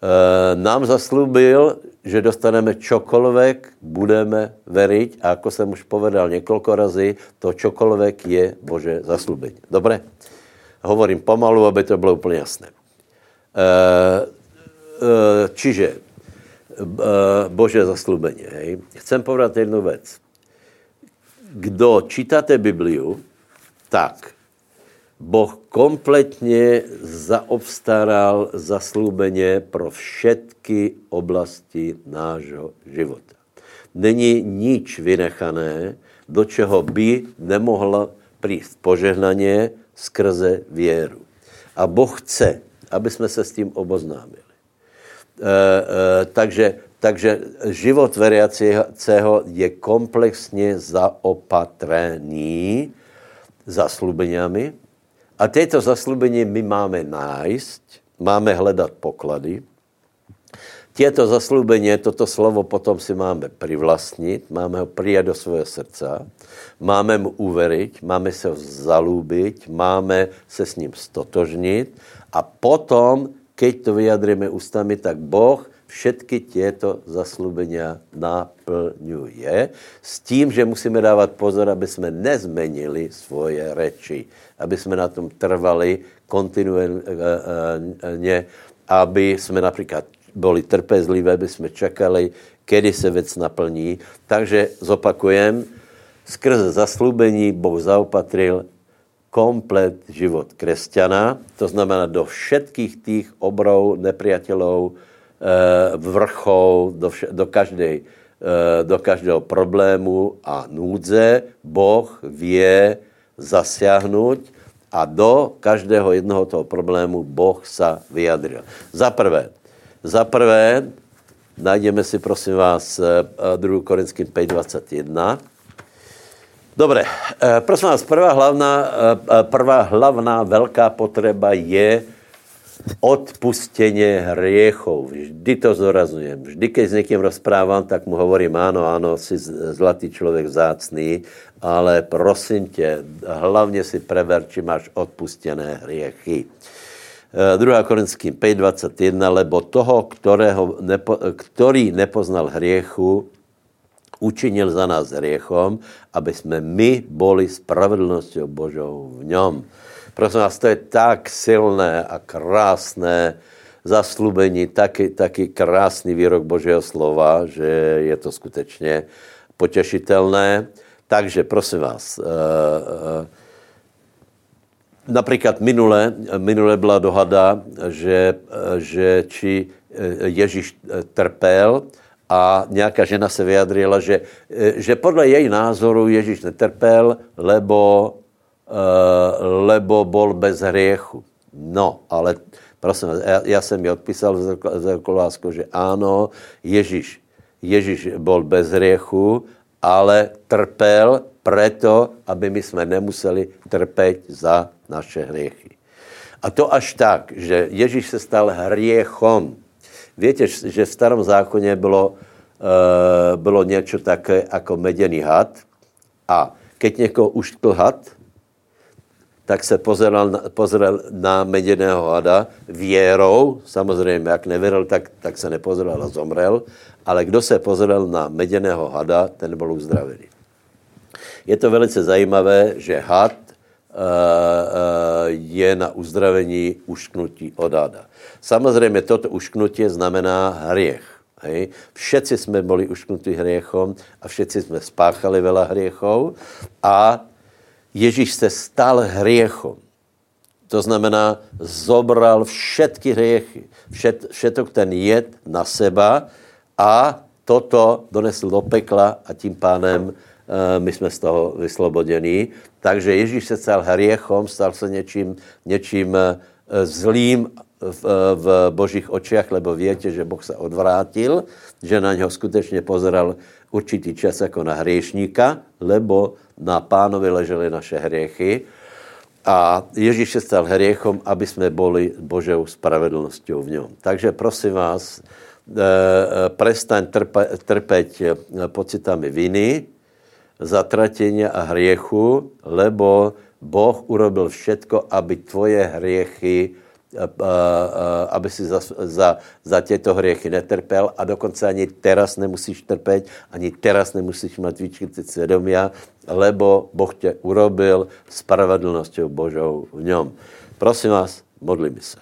E, nám zaslúbil, že dostaneme čokoľvek, budeme veriť a ako jsem už povedal několik razy, to čokoľvek je Bože zaslubení. Dobre? Hovorím pomalu, aby to bylo úplně jasné. E, e, čiže e, Bože zaslubení. Hej. Chcem povedat jednu věc. Kdo čítáte Bibliu, tak Boh kompletně zaobstaral zaslúbeně pro všetky oblasti nášho života. Není nič vynechané, do čeho by nemohla prísť požehnaně skrze věru. A Boh chce, aby jsme se s tím oboznámili. E, e, takže, takže život veriacího je komplexně zaopatrený zaslubeniami, a tyto zaslubení my máme nájsť, máme hledat poklady. Těto zaslubení, toto slovo potom si máme privlastnit, máme ho přijat do svého srdca, máme mu uveriť, máme se ho zalúbiť, máme se s ním stotožnit a potom, keď to vyjadríme ústami, tak Boh všetky těto zaslubenia naplňuje s tím, že musíme dávat pozor, aby jsme nezmenili svoje reči, aby jsme na tom trvali kontinuálně, aby jsme například byli trpezliví, aby jsme čekali, kedy se věc naplní. Takže zopakujem, skrze zaslubení Boh zaopatril komplet život křesťana, to znamená do všetkých tých obrov, nepriateľov, vrchol do, vše, do, každej, eh, do každého problému a núdze Boh vie zasiahnuť a do každého jednoho toho problému Boh sa vyjadril. Za prvé, za prvé, najdeme si prosím vás 2. Eh, Korinským 5.21. Dobre, prosím vás, prvá hlavná, prvá hlavná velká potreba je odpustenie hriechov. Vždy to zorazujem. Vždy, keď s někým rozprávam, tak mu hovorím, áno, áno, si zlatý člověk vzácný, ale prosím tě, hlavně si prever, či máš odpustené hriechy. 2. E, Korinským 5.21, lebo toho, ktorého nepo, ktorý nepoznal hriechu, učinil za nás hriechom, aby jsme my boli spravedlnosťou Božou v ňom. Prosím vás, to je tak silné a krásné zaslubení, taky, taky krásný výrok Božího slova, že je to skutečně potěšitelné. Takže prosím vás, uh, uh, například minule, minule byla dohada, že, že či Ježíš trpěl a nějaká žena se vyjadřila, že, že podle její názoru Ježíš netrpěl, lebo Eh, lebo bol bez hriechu. No, ale prosím já, já jsem mi odpísal z Kolásko, že ano, Ježíš, Ježíš bol bez hriechu, ale trpel preto, aby my jsme nemuseli trpět za naše hriechy. A to až tak, že Ježíš se stal hriechom. Víte, že v starom zákoně bylo, uh, bylo něco také jako meděný had a keď někoho uštkl had, tak se pozeral, pozeral na meděného hada věrou, samozřejmě, jak nevěřil, tak, tak se nepozeral a zomrel, ale kdo se pozeral na meděného hada, ten byl uzdravený. Je to velice zajímavé, že had uh, uh, je na uzdravení ušknutí od hada. Samozřejmě toto ušknutí znamená hriech. Hej. Všetci jsme byli ušknutí hriechom a všetci jsme spáchali veľa hriechov a Ježíš se stal hriechom. To znamená, zobral všetky hriechy, všet, všetok ten jed na seba a toto donesl do pekla a tím pánem uh, my jsme z toho vyslobodení. Takže Ježíš se stal hriechom, stal se něčím, něčím uh, zlým v, v božích očiach, lebo víte, že Boh se odvrátil, že na něho skutečně pozeral určitý čas jako na hriešníka, lebo na pánovi ležely naše hriechy a Ježíš se stal hriechom, aby jsme boli Božou spravedlností v něm. Takže prosím vás, eh, prestaň trpe, trpeť eh, pocitami viny, zatratenia a hriechu, lebo Boh urobil všetko, aby tvoje hriechy aby si za, za, za těto hriechy netrpěl a dokonce ani teraz nemusíš trpět, ani teraz nemusíš mít výčky svědomia, lebo Boh tě urobil spravedlnosťou Božou v něm. Prosím vás, modlíme se.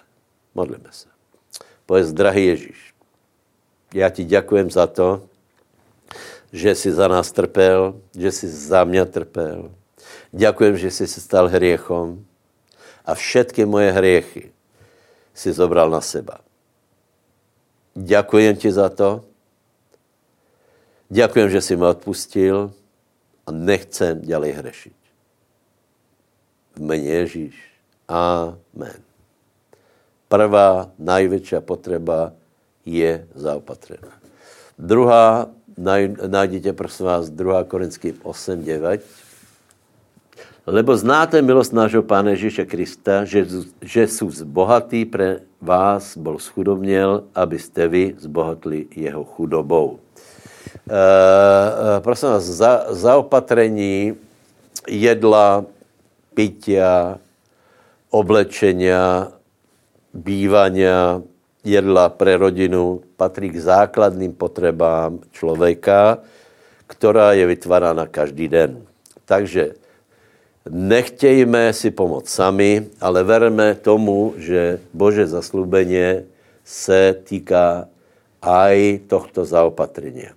Modlíme se. Povedz, drahý Ježíš, já ti děkujem za to, že jsi za nás trpěl, že jsi za mě trpěl. Děkujem, že jsi se stal hriechom a všetky moje hriechy si zobral na seba. Děkujem ti za to. Děkujem, že jsi mi odpustil a nechcem dělej hřešit. V mene Ježíš. Amen. Prvá největší potřeba je zaopatřena. Druhá, najdete prosím vás, 2. Korinským 8, 9. Lebo znáte milost nášho Pána Ježíše Krista, že, že sú bohatý pre vás bol schudobněl, abyste vy zbohatli jeho chudobou. E, prosím vás, za, zaopatrení jedla, pitia, oblečenia, bývania, jedla pre rodinu patří k základným potřebám člověka, která je vytvárána každý den. Takže nechtějme si pomoct sami, ale verme tomu, že Bože zaslubeně se týká aj tohto zaopatrení.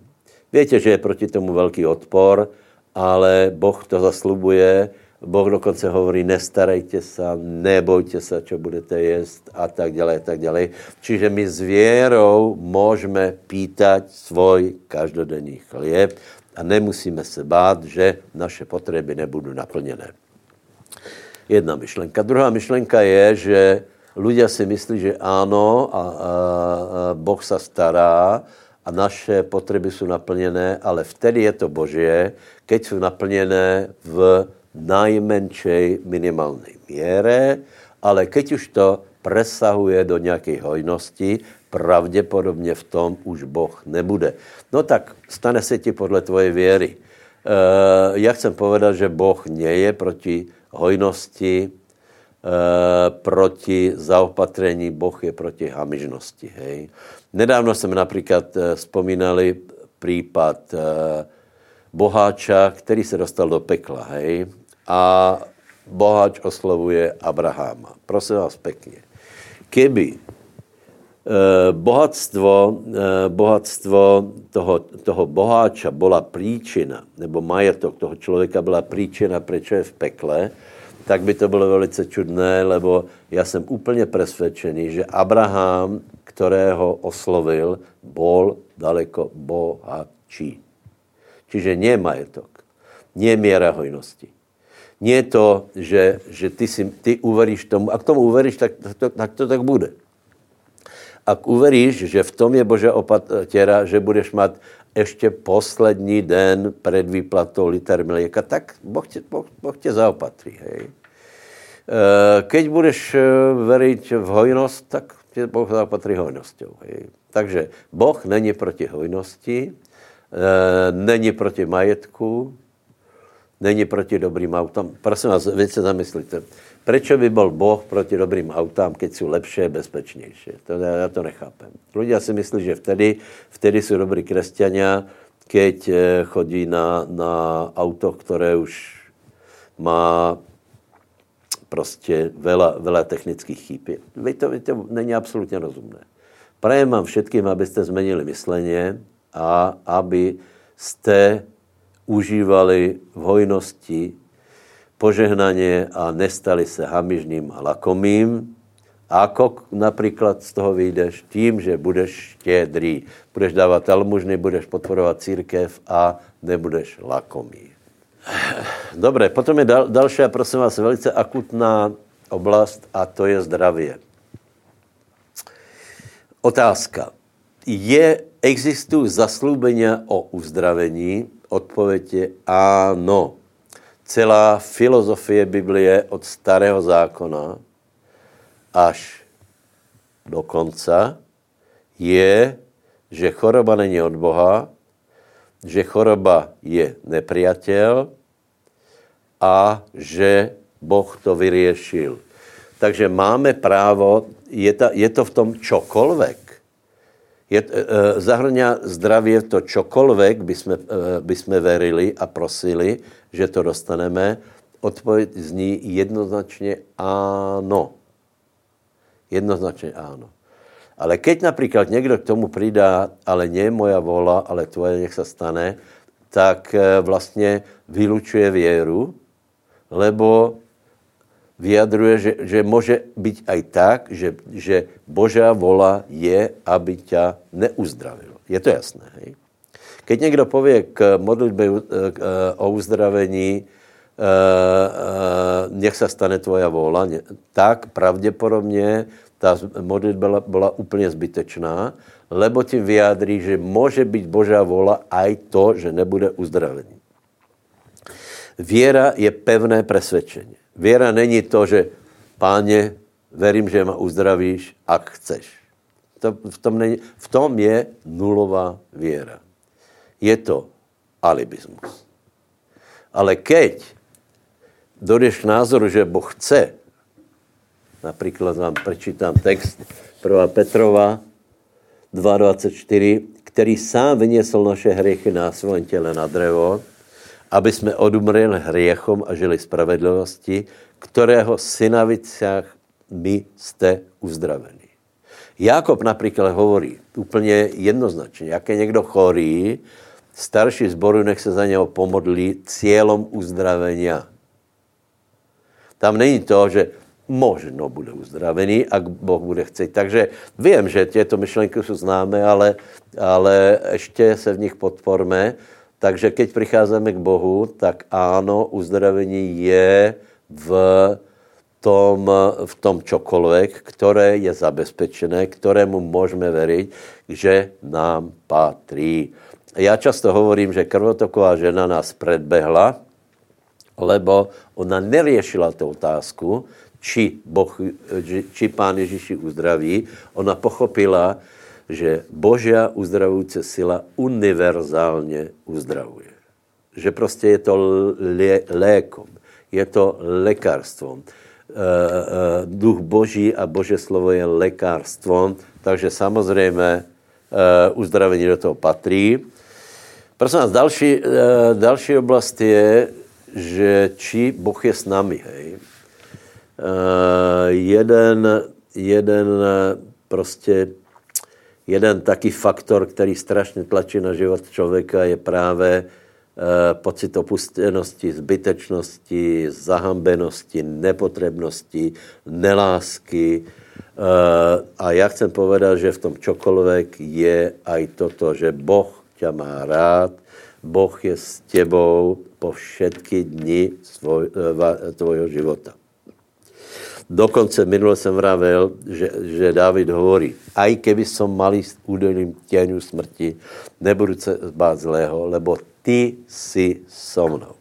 Víte, že je proti tomu velký odpor, ale Boh to zaslubuje Boh dokonce hovorí, nestarejte se, nebojte se, co budete jíst a tak dále, tak dále. Čiže my s věrou můžeme pýtať svoj každodenní chlieb a nemusíme se bát, že naše potřeby nebudou naplněné. Jedna myšlenka. Druhá myšlenka je, že ľudia si myslí, že ano a, a, a Boh se stará a naše potřeby jsou naplněné, ale vtedy je to Božie, keď jsou naplněné v najmenšej minimální míře, ale keď už to presahuje do nějaké hojnosti, pravděpodobně v tom už Boh nebude. No tak stane se ti podle tvoje věry. E, já chcem povedat, že Boh nie je proti hojnosti, e, proti zaopatrení, Boh je proti hamižnosti. Hej. Nedávno jsme například e, vzpomínali případ e, boháča, který se dostal do pekla, hej a boháč oslovuje Abraháma. Prosím vás pěkně. Keby eh, bohatstvo, eh, bohatstvo toho, toho boháča byla příčina, nebo majetok toho člověka byla příčina, proč je v pekle, tak by to bylo velice čudné, lebo já jsem úplně přesvědčený, že Abraham, kterého oslovil, bol daleko bohatší. Čiže nie majetok, nie míra hojnosti. Nie to, že, že ty, si, ty uveríš tomu, a k tomu uveríš, tak, to, tak to tak bude. Ak uveríš, že v tom je Bože opatěra, že budeš mít ještě poslední den před výplatou liter mléka, tak Boh tě, boh, boh tě zaopatří. Hej. E, keď budeš e, veriť v hojnost, tak tě Boh zaopatří hojností. Takže Boh není proti hojnosti, není proti majetku, není proti dobrým autám. Prosím vás, vy se zamyslíte. Proč by byl Boh proti dobrým autám, keď jsou lepší, bezpečnější? To, já to nechápem. Ľudia si myslí, že vtedy, vtedy jsou dobrý křesťania, keď eh, chodí na, na auto, které už má prostě vela, vela technických chýb. Vy to, vy to není absolutně rozumné. Prajem vám všetkým, abyste zmenili mysleně a aby jste užívali v hojnosti požehnaně a nestali se hamižným a lakomým. A ako například z toho vyjdeš? Tím, že budeš štědrý. Budeš dávat almužny, budeš podporovat církev a nebudeš lakomý. Dobré, potom je dal, další, prosím vás, velice akutná oblast a to je zdravě. Otázka. Je, existují zaslúbenia o uzdravení Odpověď je ano. Celá filozofie Biblie od starého zákona až do konca je, že choroba není od Boha, že choroba je nepriatel a že Boh to vyriešil. Takže máme právo, je, ta, je to v tom čokoľvek. Je, e, zahrňa zdravie to čokoľvek by sme, e, by sme verili a prosili, že to dostaneme. Odpověď zní jednoznačně áno. Jednoznačně áno. Ale keď například někdo k tomu přidá, ale nie moja vola, ale tvoje nech se stane, tak vlastně vylučuje věru, lebo vyjadruje, že, že může být aj tak, že, že Božá vola je, aby ťa neuzdravil. Je to jasné, hej? Keď někdo pově k modlitbě e, o uzdravení, e, e, nech se stane tvoja vola, tak pravděpodobně ta modlitba byla, byla úplně zbytečná, lebo tím vyjádří, že může být Božá vola aj to, že nebude uzdravení. Věra je pevné presvědčení. Věra není to, že páně, verím, že ma uzdravíš, ak chceš. To, v, tom není, v tom je nulová věra. Je to alibismus. Ale keď dojdeš k názoru, že Boh chce, například vám prečítám text 1. Petrova 2.24, který sám vyniesl naše hriechy na svém těle na drevo, aby jsme odumřeli hriechom a žili spravedlivosti, kterého synaviciach my jste uzdraveni. Jakob například hovorí úplně jednoznačně, jak je někdo chorý, starší zboru nech se za něho pomodlí cílem uzdravenia. Tam není to, že možno bude uzdravený, ak Boh bude chcet. Takže vím, že těto myšlenky jsou známé, ale, ale ještě se v nich podporme. Takže keď přicházíme k Bohu, tak áno, uzdravení je v tom, v tom čokoľvek, které je zabezpečené, kterému můžeme veriť, že nám patrí. Já často hovorím, že krvotoková žena nás predbehla, lebo ona neriešila tu otázku, či, boh, či pán Ježíši uzdraví. Ona pochopila, že Božia uzdravující sila univerzálně uzdravuje. Že prostě je to lé, lékom, je to lékarstvom. E, e, duch Boží a Bože slovo je lékarstvom, takže samozřejmě e, uzdravení do toho patří. Prosím vás, další, e, další oblast je, že či Boh je s nami. Hej. E, jeden, jeden prostě jeden taký faktor, který strašně tlačí na život člověka, je právě eh, pocit opustenosti, zbytečnosti, zahambenosti, nepotrebnosti, nelásky. Eh, a já chcem povedat, že v tom čokoľvek je aj toto, že Boh ťa má rád, Boh je s tebou po všetky dny eh, tvojho života. Dokonce minule jsem vravel, že, že David hovorí, aj keby som mal s údolným těňu smrti, nebudu se zbát zlého, lebo ty jsi so mnou.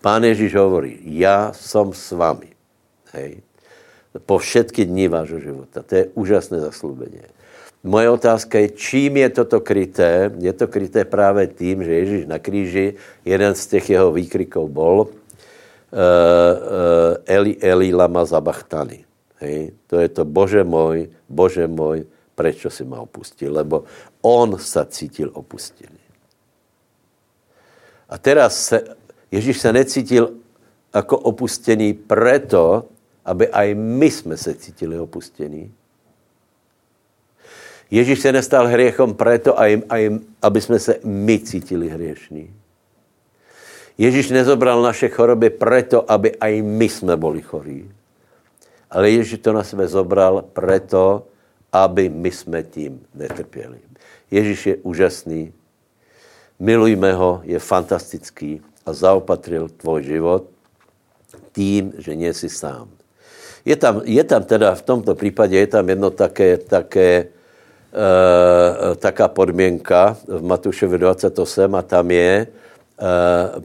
Pán Ježíš hovorí, já jsem s vami. Hej. Po všetky dní vášho života. To je úžasné zaslúbení. Moje otázka je, čím je toto kryté? Je to kryté právě tím, že Ježíš na kríži, jeden z těch jeho výkriků bol, Eli, Eli, lama zabachtani. Hej? To je to, Bože môj, Bože môj, prečo si ma opustil? Lebo on sa cítil opustený. A teraz se, Ježíš se necítil jako opustený preto, aby aj my jsme se cítili opustení. Ježíš se nestal hriechom aj, aby jsme se my cítili hriešní. Ježíš nezobral naše choroby preto, aby aj my jsme boli chorí. Ale Ježíš to na sebe zobral preto, aby my jsme tím netrpěli. Ježíš je úžasný, milujme ho, je fantastický a zaopatril tvoj život tím, že nie si sám. Je tam, je tam teda v tomto případě je tam jedno také, také e, taká podmínka v Matušovi 28 a tam je,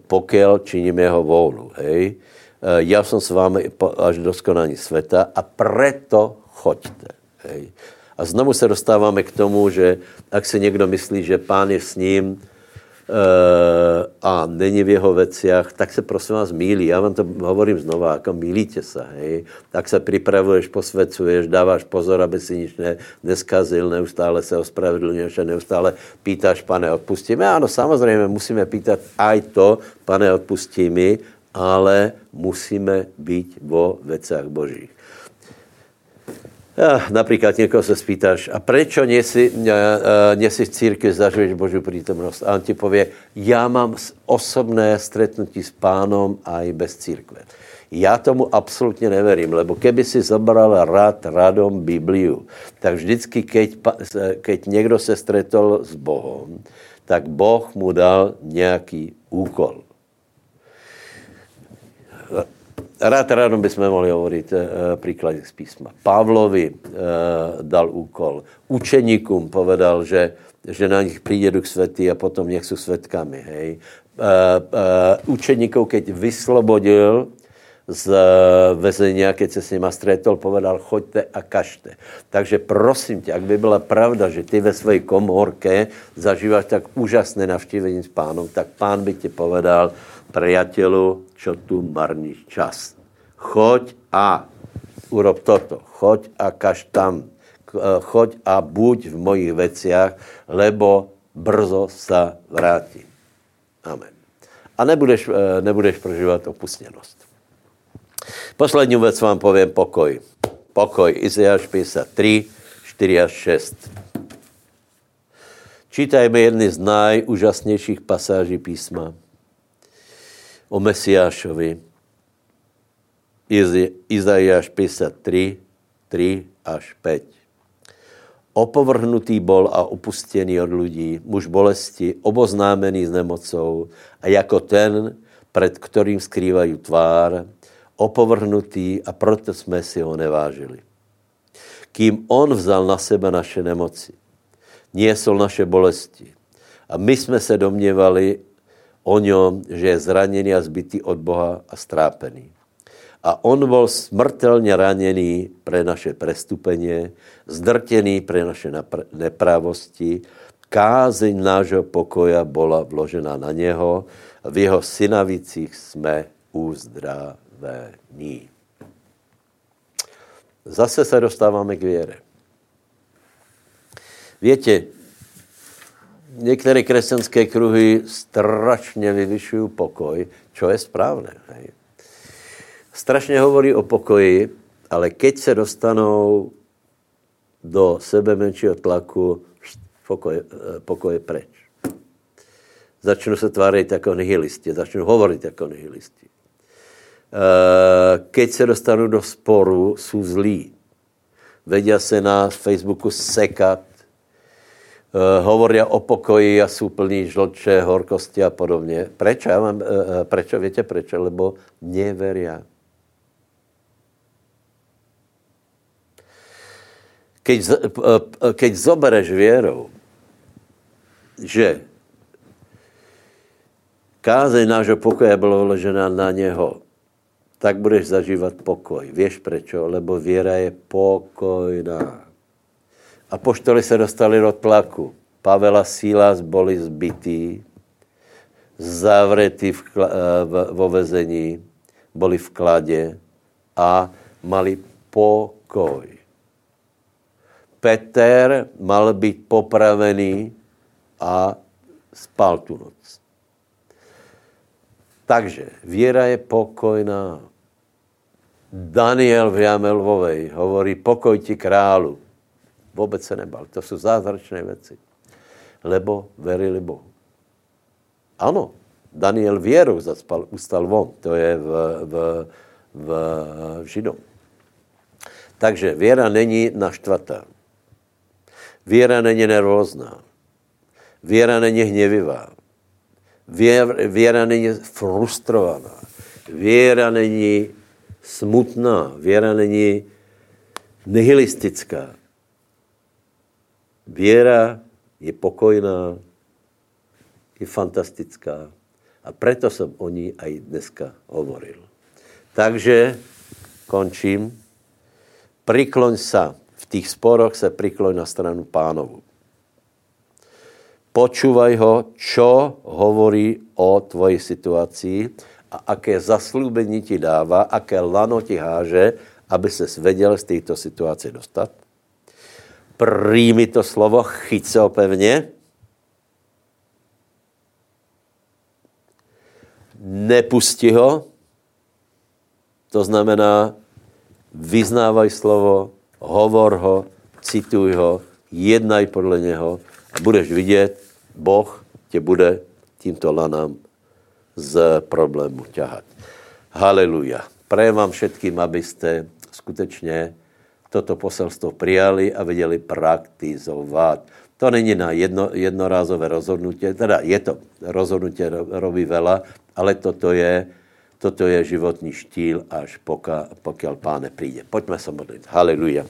pokiaľ činím jeho vôľu. Hej. Eh, ja som s vámi až do skonání sveta a preto choďte. Hej. A znovu se dostáváme k tomu, že ak si někdo myslí, že pán je s ním, a není v jeho veciach, tak se prosím vás mílí. Já vám to hovorím znova, jako mílíte se, hej. Tak se připravuješ, posvecuješ, dáváš pozor, aby si nič ne, neskazil, neustále se ospravedlňuješ a neustále pýtáš, pane, odpustí mi. Ano, samozřejmě musíme pýtat aj to, pane, odpustí mi, ale musíme být vo veciach Božích. Napríklad niekoho sa spýtaš, a prečo nie si, nie si v církvi, zažuješ Božiu prítomnosť? A on ti povie, ja mám osobné stretnutí s pánom aj bez církve. Já tomu absolutně neverím, lebo keby si zobral rád radom Bibliu, tak vždycky, keď, keď někdo se stretol s Bohom, tak Boh mu dal nějaký úkol. Rád ráno bychom mohli hovorit e, příklady z písma. Pavlovi e, dal úkol. Učeníkům povedal, že, že na nich přijde Duch Svatý a potom nech jsou svetkami. Hej. E, e, učeníkov, keď vyslobodil z vezenia, keď se s nima stretol, povedal, choďte a kažte. Takže prosím tě, ak by byla pravda, že ty ve své komorke zažíváš tak úžasné navštívení s pánom, tak pán by ti povedal, priateľu, čo tu marníš čas. Choď a urob toto. Choď a kaž tam. E, choď a buď v mojich veciach, lebo brzo sa vrátim. Amen. A nebudeš, e, nebudeš prožívat opustněnost. Poslední věc vám povím pokoj. Pokoj. Izajáš 53, 4 až 6. Čítajme jedny z najúžasnějších pasáží písma o Mesiášovi. Izaiáš 53, 3 až 5. Opovrhnutý bol a opustený od lidí, muž bolesti, oboznámený s nemocou a jako ten, před kterým skrývají tvár, opovrhnutý a proto jsme si ho nevážili. Kým on vzal na sebe naše nemoci, niesol naše bolesti. A my jsme se domněvali, o něm, že je zraněný a zbytý od Boha a strápený. A on byl smrtelně raněný pre naše prestupeně, zdrtěný pre naše neprávosti. Kázeň nášho pokoja byla vložena na něho, v jeho synavicích jsme uzdravení. Zase se dostáváme k věre. Větě, některé křesťanské kruhy strašně vyvyšují pokoj, čo je správné. Hej. Strašně hovorí o pokoji, ale keď se dostanou do sebe menšího tlaku, pokoj, eh, pokoj je preč. Začnu se tvářit jako nihilisti, začnu hovorit jako nihilisti. Eh, keď se dostanu do sporu, jsou zlí. Vedia se na Facebooku sekat, hovoria o pokoji a jsou plní žlče, horkosti a podobně. Prečo? Já mám, uh, prečo? Víte prečo? Lebo neveria. Keď, keď zobereš věrou, že kázeň nášho pokoje byla vložená na něho, tak budeš zažívat pokoj. Víš prečo? Lebo věra je pokojná. A poštoli se dostali do tlaku. Pavel a Sílas byli zbytí, zavretí v, eh, v, vo vezení, byli v kladě a mali pokoj. Peter mal být popravený a spal tu noc. Takže věra je pokojná. Daniel v Jamelvovej hovorí pokoj ti králu. Vůbec se nebal. To jsou zázračné věci. Lebo verili Bohu. Ano, Daniel věrou zaspal, ustal von. To je v, v, v, v Židom. Takže věra není naštvatá. Věra není nervózná. Věra není hněvivá. Věra, věra není frustrovaná. Věra není smutná. Věra není nihilistická. Věra je pokojná, je fantastická a preto jsem o ní i dneska hovoril. Takže končím. Prikloň sa. V těch sporoch se prikloň na stranu pánovu. počúvaj ho, čo hovorí o tvojej situácii a aké zaslúbení ti dáva, aké lano ti háže, aby se vedel z této situace dostat. Príjmi to slovo, chyť se ho pevně. Nepusti ho, to znamená, vyznávaj slovo, hovor ho, cituj ho, jednaj podle něho a budeš vidět, Boh tě bude tímto lanám z problému ťahat. Haleluja. Prajem vám všetkým, abyste skutečně toto poselstvo přijali a věděli praktizovat. To není na jedno, jednorázové rozhodnutí, teda je to rozhodnutí robí vela, ale toto je, toto je životní štýl, až poka, pokud páne přijde. Pojďme se modlit. Haleluja.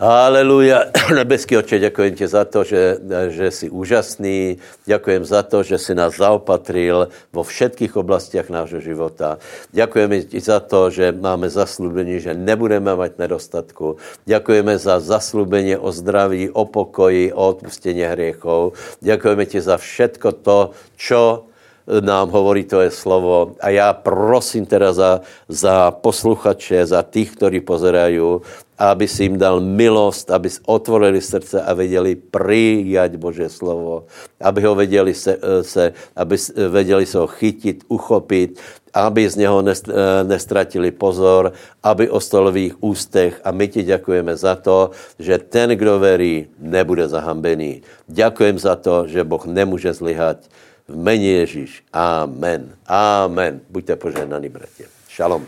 Haleluja. Nebeský oče, děkuji ti za to, že, že jsi úžasný. Děkujem za to, že jsi nás zaopatril vo všetkých oblastiach nášho života. Děkujeme ti za to, že máme zaslubení, že nebudeme mít nedostatku. Děkujeme za zaslubení o zdraví, o pokoji, o odpustění hriechov. Děkujeme ti za všetko to, čo nám hovorí to je slovo. A já prosím teda za, za posluchače, za těch, kteří pozerají, aby si jim dal milost, aby otvorili srdce a věděli přijať Bože slovo, aby ho věděli se, se, aby věděli se ho chytit, uchopit, aby z něho nestratili pozor, aby ostal v jejich ústech a my ti děkujeme za to, že ten, kdo verí, nebude zahambený. Děkujem za to, že Boh nemůže zlyhat. V mene Ježíš. Amen. Amen. Buďte požehnaní, bratě. Šalom.